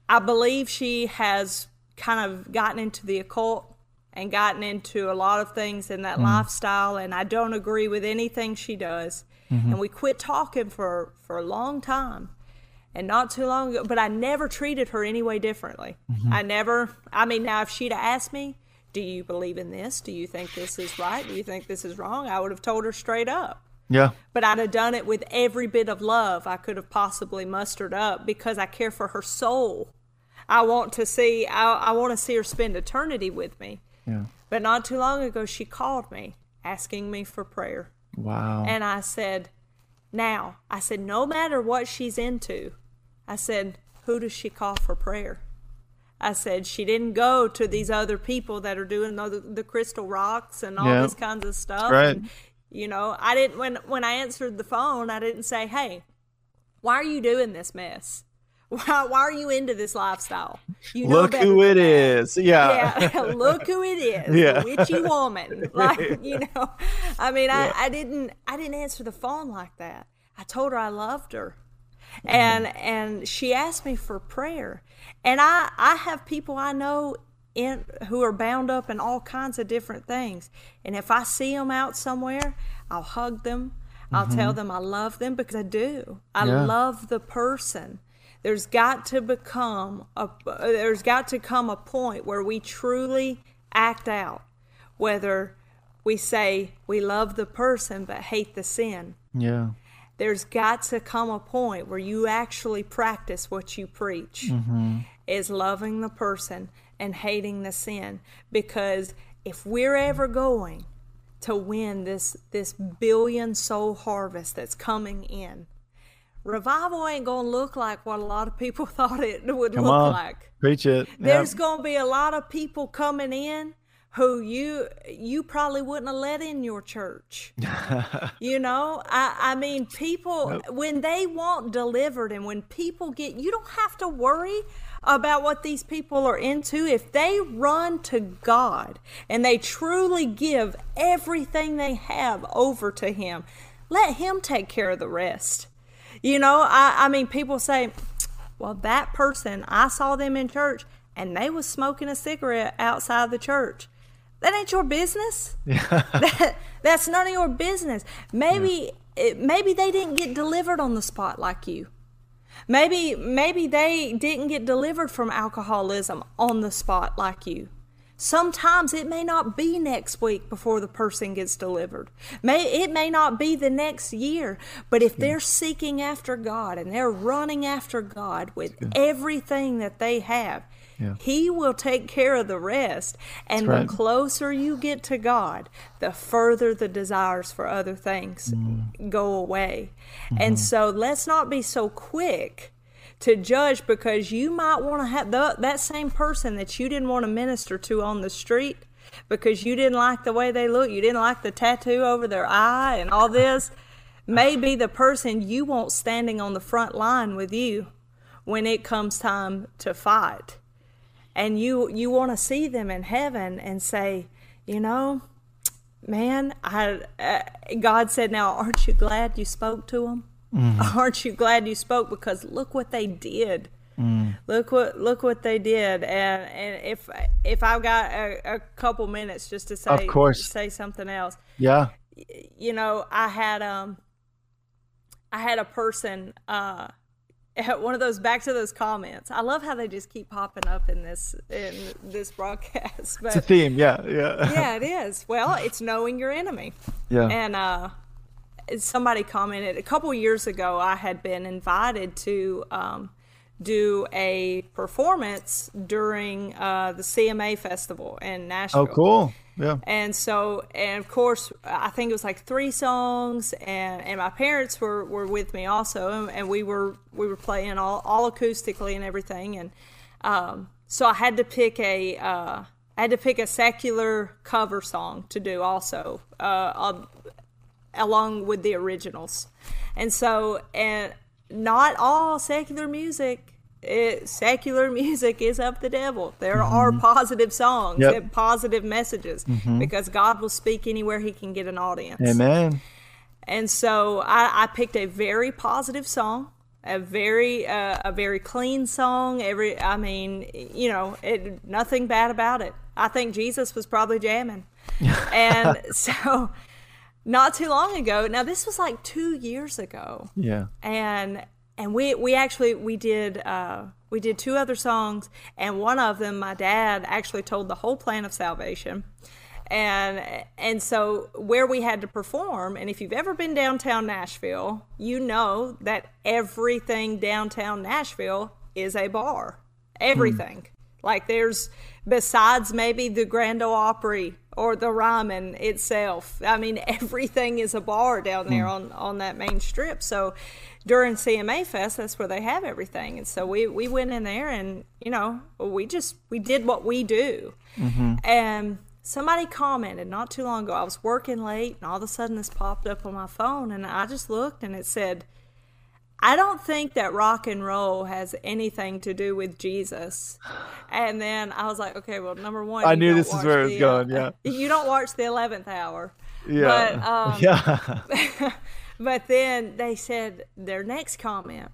I believe she has kind of gotten into the occult and gotten into a lot of things in that mm. lifestyle and I don't agree with anything she does. Mm-hmm. And we quit talking for for a long time and not too long ago, but I never treated her any way differently. Mm-hmm. I never, I mean, now if she'd asked me, do you believe in this? Do you think this is right? Do you think this is wrong? I would have told her straight up. Yeah. But I'd have done it with every bit of love I could have possibly mustered up because I care for her soul. I want to see, I, I want to see her spend eternity with me. Yeah. But not too long ago, she called me asking me for prayer. Wow. And I said, now, I said, no matter what she's into, I said, who does she call for prayer? I said, she didn't go to these other people that are doing the, the crystal rocks and all yeah. this kinds of stuff. Right. And, you know, I didn't, when, when I answered the phone, I didn't say, hey, why are you doing this mess? (laughs) Why, why are you into this lifestyle? You know look who it is. Yeah. Yeah. (laughs) look who it is. Yeah. The witchy (laughs) woman. Like, you know, I mean, yeah. I, I didn't, I didn't answer the phone like that. I told her I loved her. And, and she asked me for prayer. And I, I have people I know in, who are bound up in all kinds of different things. And if I see them out somewhere, I'll hug them. I'll mm-hmm. tell them I love them because I do. I yeah. love the person there's got to become a there's got to come a point where we truly act out whether we say we love the person but hate the sin yeah there's got to come a point where you actually practice what you preach mm-hmm. is loving the person and hating the sin because if we're ever going to win this this billion soul harvest that's coming in revival ain't gonna look like what a lot of people (laughs) thought it would Come look on. like. Preach it. There's yep. gonna be a lot of people coming in who you you probably wouldn't have let in your church. (laughs) you know, I I mean, people nope. when they want delivered and when people get, you don't have to worry about what these people are into. If they run to God and they truly give everything they have over to Him, let Him take care of the rest. You know, I, I mean, people say, well, that person, I saw them in church and they was smoking a cigarette outside the church. That ain't your business. (laughs) That, that's none of your business. Maybe yeah. it, maybe they didn't get delivered on the spot like you. Maybe maybe they didn't get delivered from alcoholism on the spot like you. Sometimes it may not be next week before the person gets delivered. May it may not be the next year, but if they're seeking after God and they're running after God with everything that they have, yeah. He will take care of the rest. And right. the closer you get to God, the further the desires for other things mm. go away. Mm-hmm. And so let's not be so quick to judge because you might want to have the, that same person that you didn't want to minister to on the street because you didn't like the way they look, you didn't like the tattoo over their eye and all this, may be the person you want standing on the front line with you when it comes time to fight. And you you want to see them in heaven and say, you know, man, I uh, God said, now aren't you glad you spoke to them? Mm-hmm. (laughs) Aren't you glad you spoke? Because look what they did. Mm. Look what look what they did, and and if if I've got a, a couple minutes just to say, of course, say something else. Yeah, you know, I had um, I had a person uh one of those back to those comments. I love how they just keep popping up in this in this broadcast. (laughs) But, it's a theme, yeah, yeah. yeah, it (laughs) is. Well, it's knowing your enemy. Yeah. And uh, somebody commented a couple years ago. I had been invited to um, do a performance during uh, the CMA festival in Nashville. Oh, cool. Yeah. And so, and of course, I think it was like three songs, and, and my parents were, were with me also, and, we were we were playing all, all acoustically and everything, and um, so I had to pick a uh, I had to pick a secular cover song to do also, uh, along with the originals, and so and not all secular music it, secular (laughs) music is of the devil. There mm-hmm. are positive songs yep. and positive messages mm-hmm. because God will speak anywhere He can get an audience. Amen. And so I, I picked a very positive song, a very uh, a very clean song. Every I mean, you know, it, nothing bad about it. I think Jesus was probably jamming, (laughs) and so not too long ago. Now this was like two years ago. Yeah. And and we we actually we did uh, we did two other songs, and one of them my dad actually told the whole plan of salvation, and and so where we had to perform, and if you've ever been downtown Nashville, you know that everything downtown Nashville is a bar, everything. Hmm. Like there's besides maybe the Grand Ole Opry or the Ryman itself. I mean, everything is a bar down there mm. on, on that main strip. So during CMA Fest, that's where they have everything. And so we, we went in there and, you know, we just, we did what we do. Mm-hmm. And somebody commented not too long ago, I was working late and all of a sudden this popped up on my phone and I just looked and it said, I don't think that rock and roll has anything to do with Jesus. And then I was like, okay, well, number one, I knew this is where it was going. Uh, yeah, (laughs) you don't watch the eleventh hour. Yeah, but, um, (laughs) yeah. (laughs) but then they said their next comment.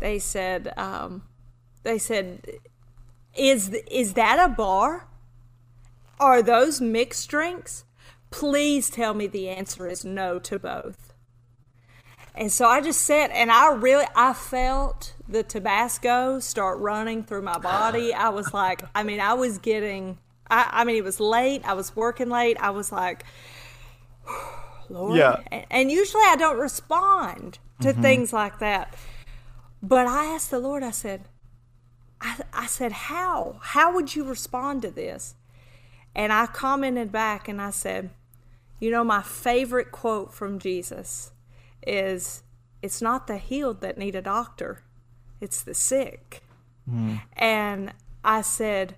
They said, um, they said, is is that a bar? Are those mixed drinks? Please tell me the answer is no to both. And so I just sat and I really I felt the Tabasco start running through my body. I was like, I mean, I was getting I, I mean it was late, I was working late, I was like Lord. Yeah. And usually I don't respond to mm-hmm. things like that. But I asked the Lord, I said, I, I said, How? How would you respond to this? And I commented back and I said, You know, my favorite quote from Jesus is it's not the healed that need a doctor, it's the sick. Mm. And I said,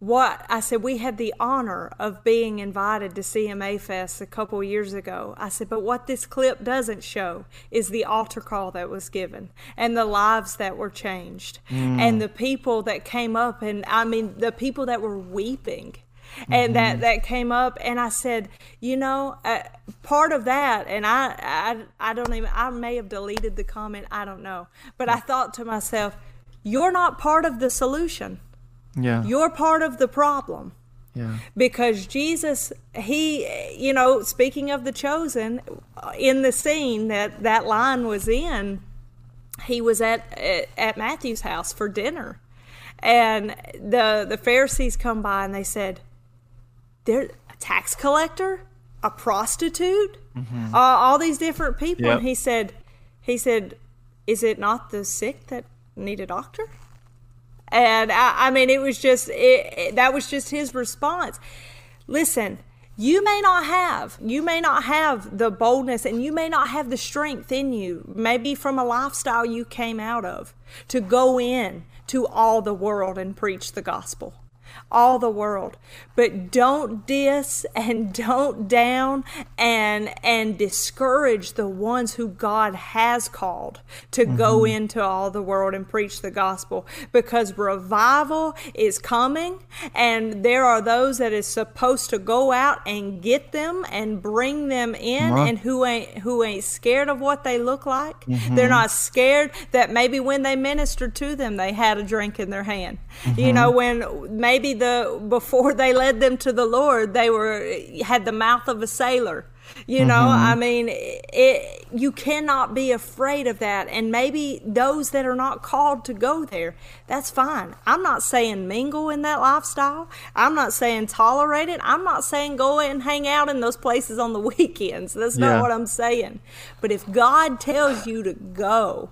what I said we had the honor of being invited to CMA Fest a couple years ago. I said, but what this clip doesn't show is the altar call that was given and the lives that were changed mm. and the people that came up and I mean the people that were weeping and mm-hmm. that that came up and i said you know uh, part of that and I, I i don't even i may have deleted the comment i don't know but i thought to myself you're not part of the solution yeah you're part of the problem yeah. Because Jesus, he, you know, speaking of the chosen, in the scene that that line was in, he was at at Matthew's house for dinner, and the the Pharisees come by and they said, they're a tax collector, a prostitute, mm-hmm. uh, all these different people. Yep. And he said, he said, is it not the sick that need a doctor? And I, I mean, it was just it, it, that was just his response. Listen, you may not have you may not have the boldness and you may not have the strength in you maybe from a lifestyle you came out of to go in to all the world and preach the gospel all the world but don't diss and (laughs) don't down and and discourage the ones who god has called to mm-hmm. go into all the world and preach the gospel because revival is coming and there are those that is supposed to go out and get them and bring them in and who ain't who ain't scared of what they look like mm-hmm. they're not scared that maybe when they ministered to them they had a drink in their hand mm-hmm. you know when maybe the before they led them to the Lord, they were had the mouth of a sailor. You know, mm-hmm. I mean, it, you cannot be afraid of that. And maybe those that are not called to go there, that's fine. I'm not saying mingle in that lifestyle. I'm not saying tolerate it. I'm not saying go and hang out in those places on the (laughs) weekends. That's not yeah. what I'm saying. But if God tells you to go,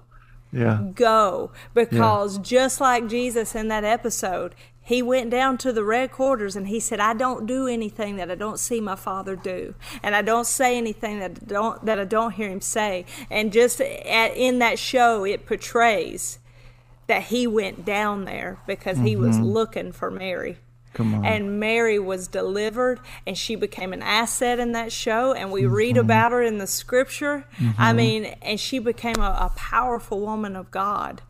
yeah. go. Because yeah. just like Jesus in that episode, he went down to the red quarters and he said, I don't do anything that I don't see my father do. And I don't say anything that I don't, that I don't hear him say. And just at, in that show, it portrays that he went down there because mm-hmm. he was mm-hmm. looking for Mary. And Mary was delivered and she became an asset in that show. And we mm-hmm. read about her in the scripture. Mm-hmm. I mean, and she became a, a powerful woman of God.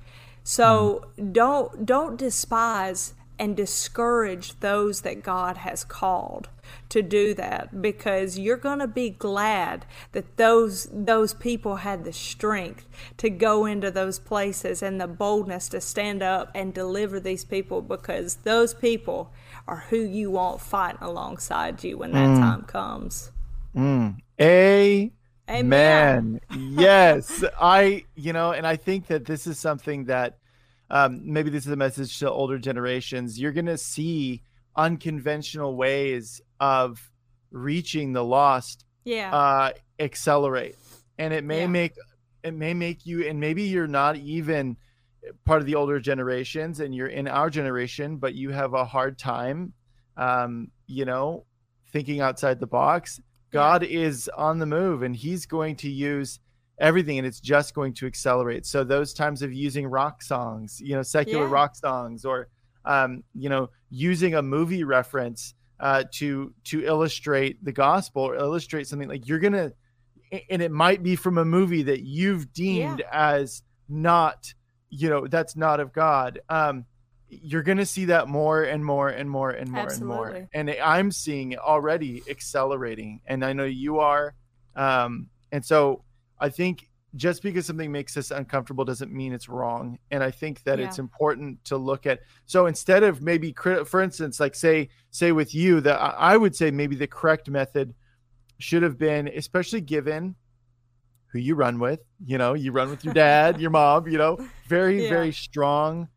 So mm. don't don't despise and discourage those that God has called to do that because you're going to be glad that those those people had the strength to go into those places and the boldness to stand up and deliver these people because those people are who you want fighting alongside you when that mm. time comes. Mm. A Amen. yes, I you know, and I think that this is something that um, maybe this is a message to older generations. You're going to see unconventional ways of reaching the lost yeah uh, accelerate and it may yeah. make it may make you and maybe you're not even part of the older generations and you're in our generation but you have a hard time um, you know thinking outside the box god yeah. is on the move and he's going to use everything and it's just going to accelerate so those times of using rock songs you know secular yeah. rock songs or um, you know using a movie reference uh, to to illustrate the gospel or illustrate something like you're gonna and it might be from a movie that you've deemed yeah. as not you know that's not of god um you're going to see that more and more and more and more Absolutely. and more and i'm seeing it already accelerating and i know you are um and so I think just because something makes us uncomfortable doesn't mean it's wrong and i think that yeah. it's important to look at so instead of maybe for instance like say say with you that i would say maybe the correct method should have been especially given who you run with you know you run with your dad your (laughs) mom you know very yeah. very strong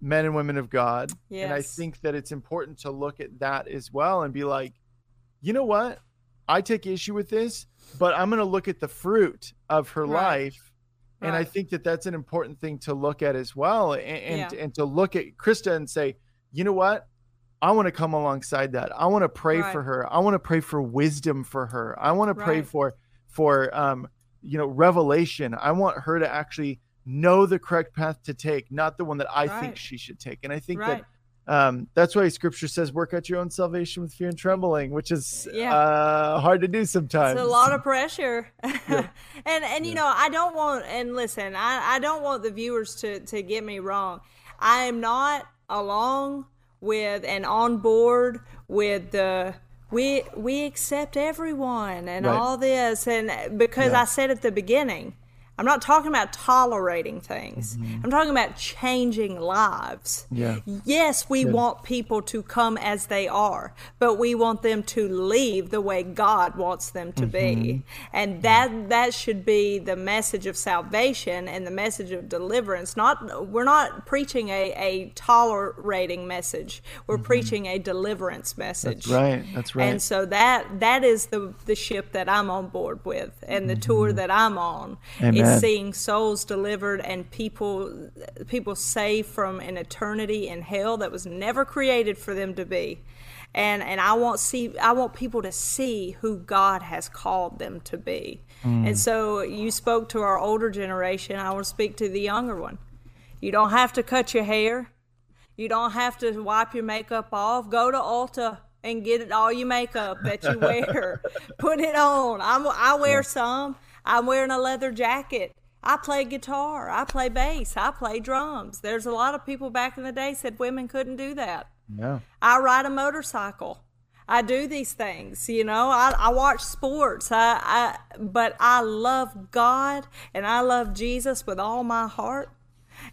men and women of god yes. and i think that it's important to look at that as well and be like you know what i take issue with this but I'm going to look at the fruit of her right. life. And right. I think that that's an important thing to look at as well. And, and, yeah. and, to look at Christa and say, you know what? I want to come alongside that. I want to pray right. for her. I want to pray for wisdom for her. I want to pray for, for, um, you know, revelation. I want her to actually know the correct path to take, not the one that I think she should take. And I think that um, that's why scripture says work out your own salvation with fear and trembling which is yeah. uh, hard to do sometimes it's a lot of pressure yeah. (laughs) and and you know i don't want and listen I, I don't want the viewers to to get me wrong i am not along with and on board with the we we accept everyone and right. all this and because yeah. i said at the beginning I'm not talking about tolerating things. Mm-hmm. I'm talking about changing lives. Yeah. Yes, we want people to come as they are, but we want them to leave the way God wants them to mm-hmm. be. And that that should be the message of salvation and the message of deliverance. Not we're not preaching a, a tolerating message. We're mm-hmm. preaching a deliverance message. That's right. That's right. And so that that is the the ship that I'm on board with and the tour mm-hmm. that I'm on. Amen seeing souls delivered and people people saved from an eternity in hell that was never created for them to be. And and I want see I want people to see who God has called them to be. Mm. And so you spoke to our older generation, I want to speak to the younger one. You don't have to cut your hair. You don't have to wipe your makeup off. Go to Ulta and get it all your makeup that you (laughs) wear. (laughs) Put it on. I'm, I wear some. I'm wearing a leather jacket. I play guitar. I play bass. I play drums. There's a lot of people back in the day said women couldn't do that. Yeah. I ride a motorcycle. I do these things, you know. I, I watch sports. I, I but I love God and I love Jesus with all my heart.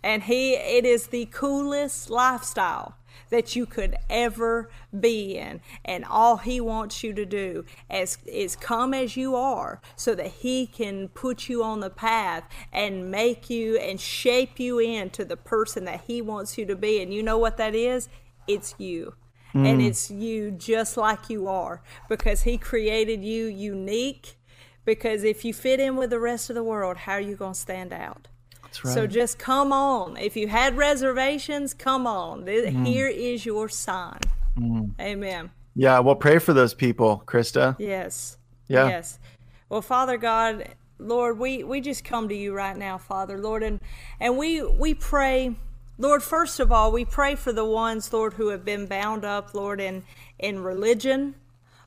And he it is the coolest lifestyle that you could ever be in. And all he wants you to do is, is come as you are so that he can put you on the path and make you and shape you into the person that he wants you to be. And you know what that is? It's you. Mm. And it's you just like you are because he created you unique. Because if you fit in with the rest of the world, how are you going to stand out? Right. So just come on. If you had reservations, come on. Mm. Here is your sign. Mm. Amen. Yeah, well, pray for those people, Christa. Yes. Yeah. Yes. Well, Father God, Lord, we, we just come to you right now, Father, Lord, and, and we we pray, Lord, first of all, we pray for the ones, Lord, who have been bound up, Lord, in in religion.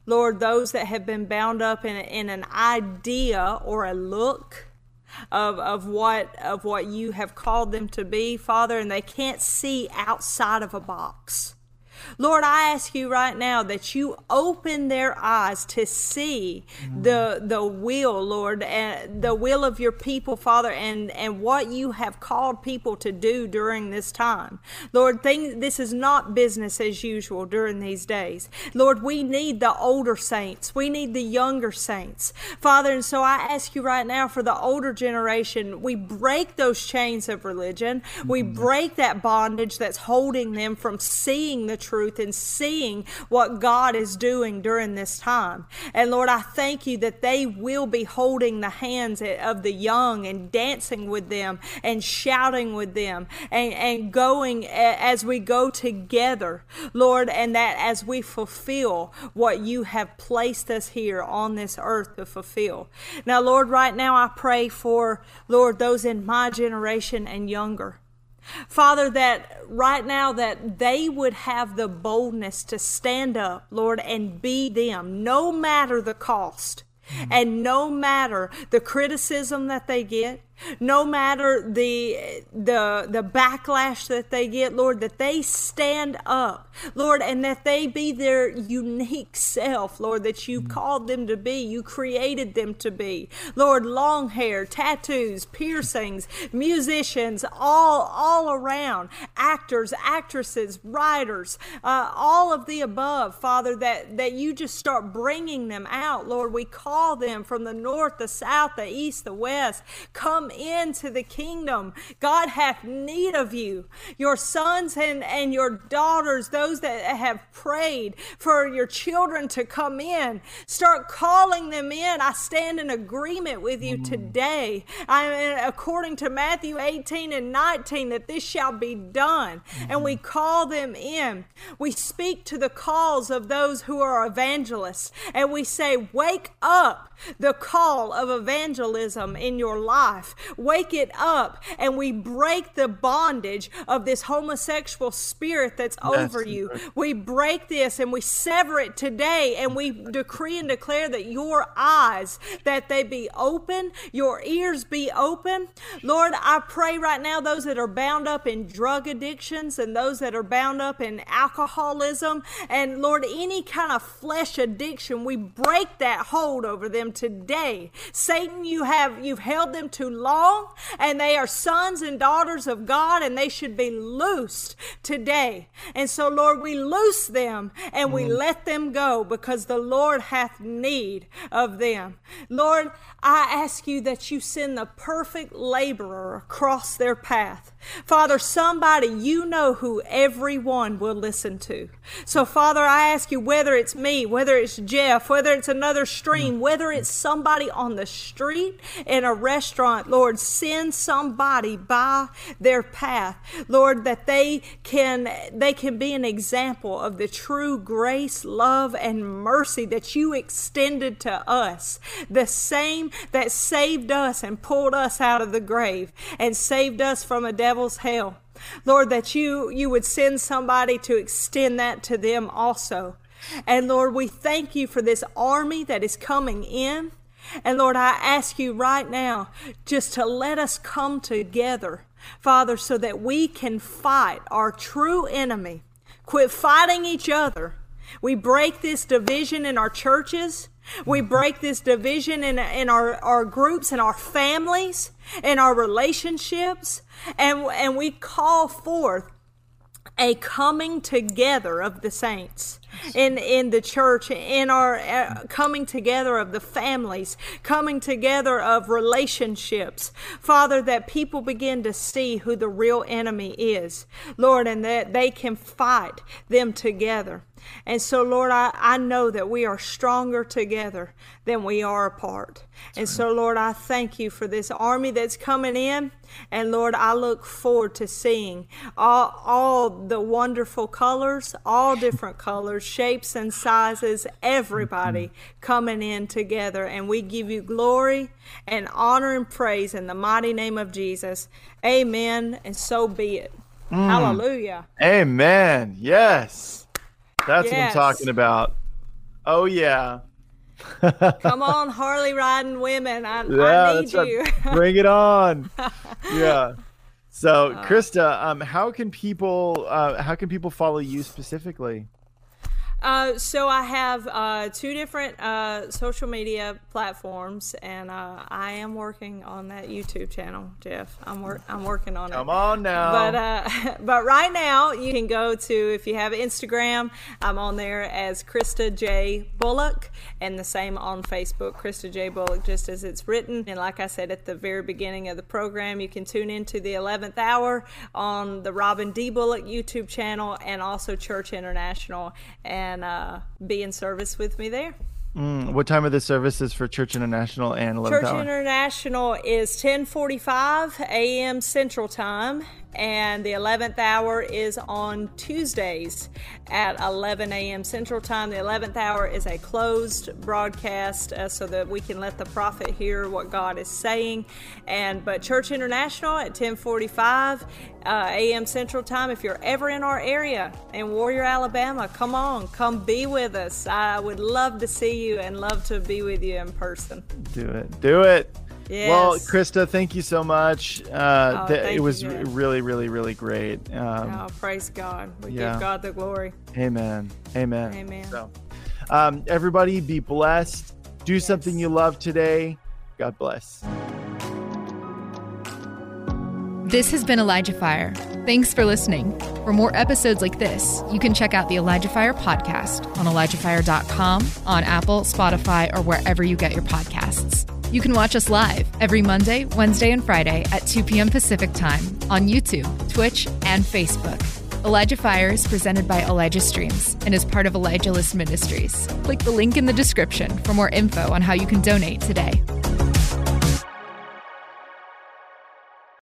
Lord, those that have been bound up in, in an idea or a look of, of what of what you have called them to be, Father, and they can't see outside of a box. Lord, I ask you right now that you open their eyes to see the the will, Lord, and the will of your people, Father, and and what you have called people to do during this time. Lord, thing, this is not business as usual during these days. Lord, we need the older saints. We need the younger saints. Father, and so I ask you right now for the older generation, we break those chains of religion. We mm-hmm. break that bondage that's holding them from seeing the truth and seeing what God is doing during this time. And Lord, I thank you that they will be holding the hands of the young and dancing with them and shouting with them and, and going as we go together, Lord, and that as we fulfill what you have placed us here on this earth to fulfill. Now, Lord, right now I pray for, Lord, those in my generation and younger. Father, that right now that they would have the boldness to stand up, Lord, and be them, no matter the cost. Mm-hmm. And no matter the criticism that they get, no matter the the the backlash that they get lord that they stand up lord and that they be their unique self lord that you called them to be you created them to be. Lord long hair tattoos piercings musicians all all around actors actresses writers uh, all of the above father that that you just start bringing them out lord. We call them from the north the south the east the west. Come come into the kingdom. God hath need of you. Your sons and, and your daughters, those that have prayed for your children to come in, start calling them in. I stand in agreement with you mm. today. I according to Matthew 18 and 19 that this shall be done. And we mm-hmm. call them in. We speak to the calls of those who are evangelists and we say, Wake up the call of evangelism in your life. Wake it up and we break the bondage of this homosexual spirit that's over you. We break this and we sever it today and we decree and declare that your eyes that they be open, your ears be open. Lord, I pray right now those that are bound up in drug addictions and those that are bound up in alcoholism and Lord any kind of flesh addiction, we break that hold over them them today. Satan, you have you've held them too long, and they are sons and daughters of God, and they should be loosed today. And so, Lord, we loose them and we mm. let them go because the Lord hath need of them. Lord, I ask you that you send the perfect laborer across their path. Father, somebody you know who everyone will listen to. So, Father, I ask you whether it's me, whether it's Jeff, whether it's another stream, whether it's somebody on the street, in a restaurant, Lord, send somebody by their path, Lord, that they can they can be an example of the true grace, love, and mercy that you extended to us. The same that saved us and pulled us out of the grave and saved us from a devil's hell. Lord, that you, you would send somebody to extend that to them also. And Lord, we thank you for this army that is coming in. And Lord, I ask you right now just to let us come together, Father, so that we can fight our true enemy. Quit fighting each other. We break this division in our churches. We break this division in, in our, our groups and our families and our relationships. And, and we call forth a coming together of the saints in in the church in our uh, coming together of the families coming together of relationships. Father that people begin to see who the real enemy is. Lord and that they can fight them together and so, Lord, I, I know that we are stronger together than we are apart. That's and right. so, Lord, I thank you for this army that's coming in. And Lord, I look forward to seeing all, all the wonderful colors, all different colors, shapes, and sizes, everybody mm-hmm. coming in together. And we give you glory and honor and praise in the mighty name of Jesus. Amen. And so be it. Mm. Hallelujah. Amen. Yes. That's yes. what I'm talking about. Oh yeah. (laughs) (laughs) Come on, Harley riding women. I, yeah, I need you. (laughs) Bring it on. yeah. So, uh, Christa, um, how can people uh, how can people follow you specifically? Uh, so I have uh, two different uh, social media platforms, and uh, I am working on that YouTube channel, Jeff. I'm work I'm working on Come it. Come on now. But uh, (laughs) but right now you can go to if you have Instagram, I'm on there as Christa J Bullock, and the same on Facebook, Christa J Bullock, just as it's written. And like I said at the very beginning of the program, you can tune into the 11th hour on the Robin D Bullock YouTube channel, and also Church International and and uh, be in service with me there. Mm, what time are the services for Church International and 11th Church? International is 10:45 a.m. Central Time, and the 11th hour is on Tuesdays at 11 a.m. Central Time. The 11th hour is a closed broadcast uh, so that we can let the prophet hear what God is saying. And but Church International at 10:45 uh, a.m. Central Time. If you're ever in our area in Warrior, Alabama, come on, come be with us. I would love to see you and love to be with you in person. Do it. Do it. Yes. Well, Christa, thank you so much. Uh, oh, th- it was you, really, really, really great. Um, oh, praise God. We yeah. give God the glory. Amen. Amen. Amen. So, um, everybody be blessed. Do yes. something you love today. God bless. This has been Elijah Fire. Thanks for listening. For more episodes like this, you can check out the Elijah Fire podcast on ElijahFire.com, on Apple, Spotify, or wherever you get your podcasts. You can watch us live every Monday, Wednesday, and Friday at 2 p.m. Pacific Time on YouTube, Twitch, and Facebook. Elijah Fire is presented by Elijah Streams and is part of Elijah List Ministries. Click the link in the description for more info on how you can donate today.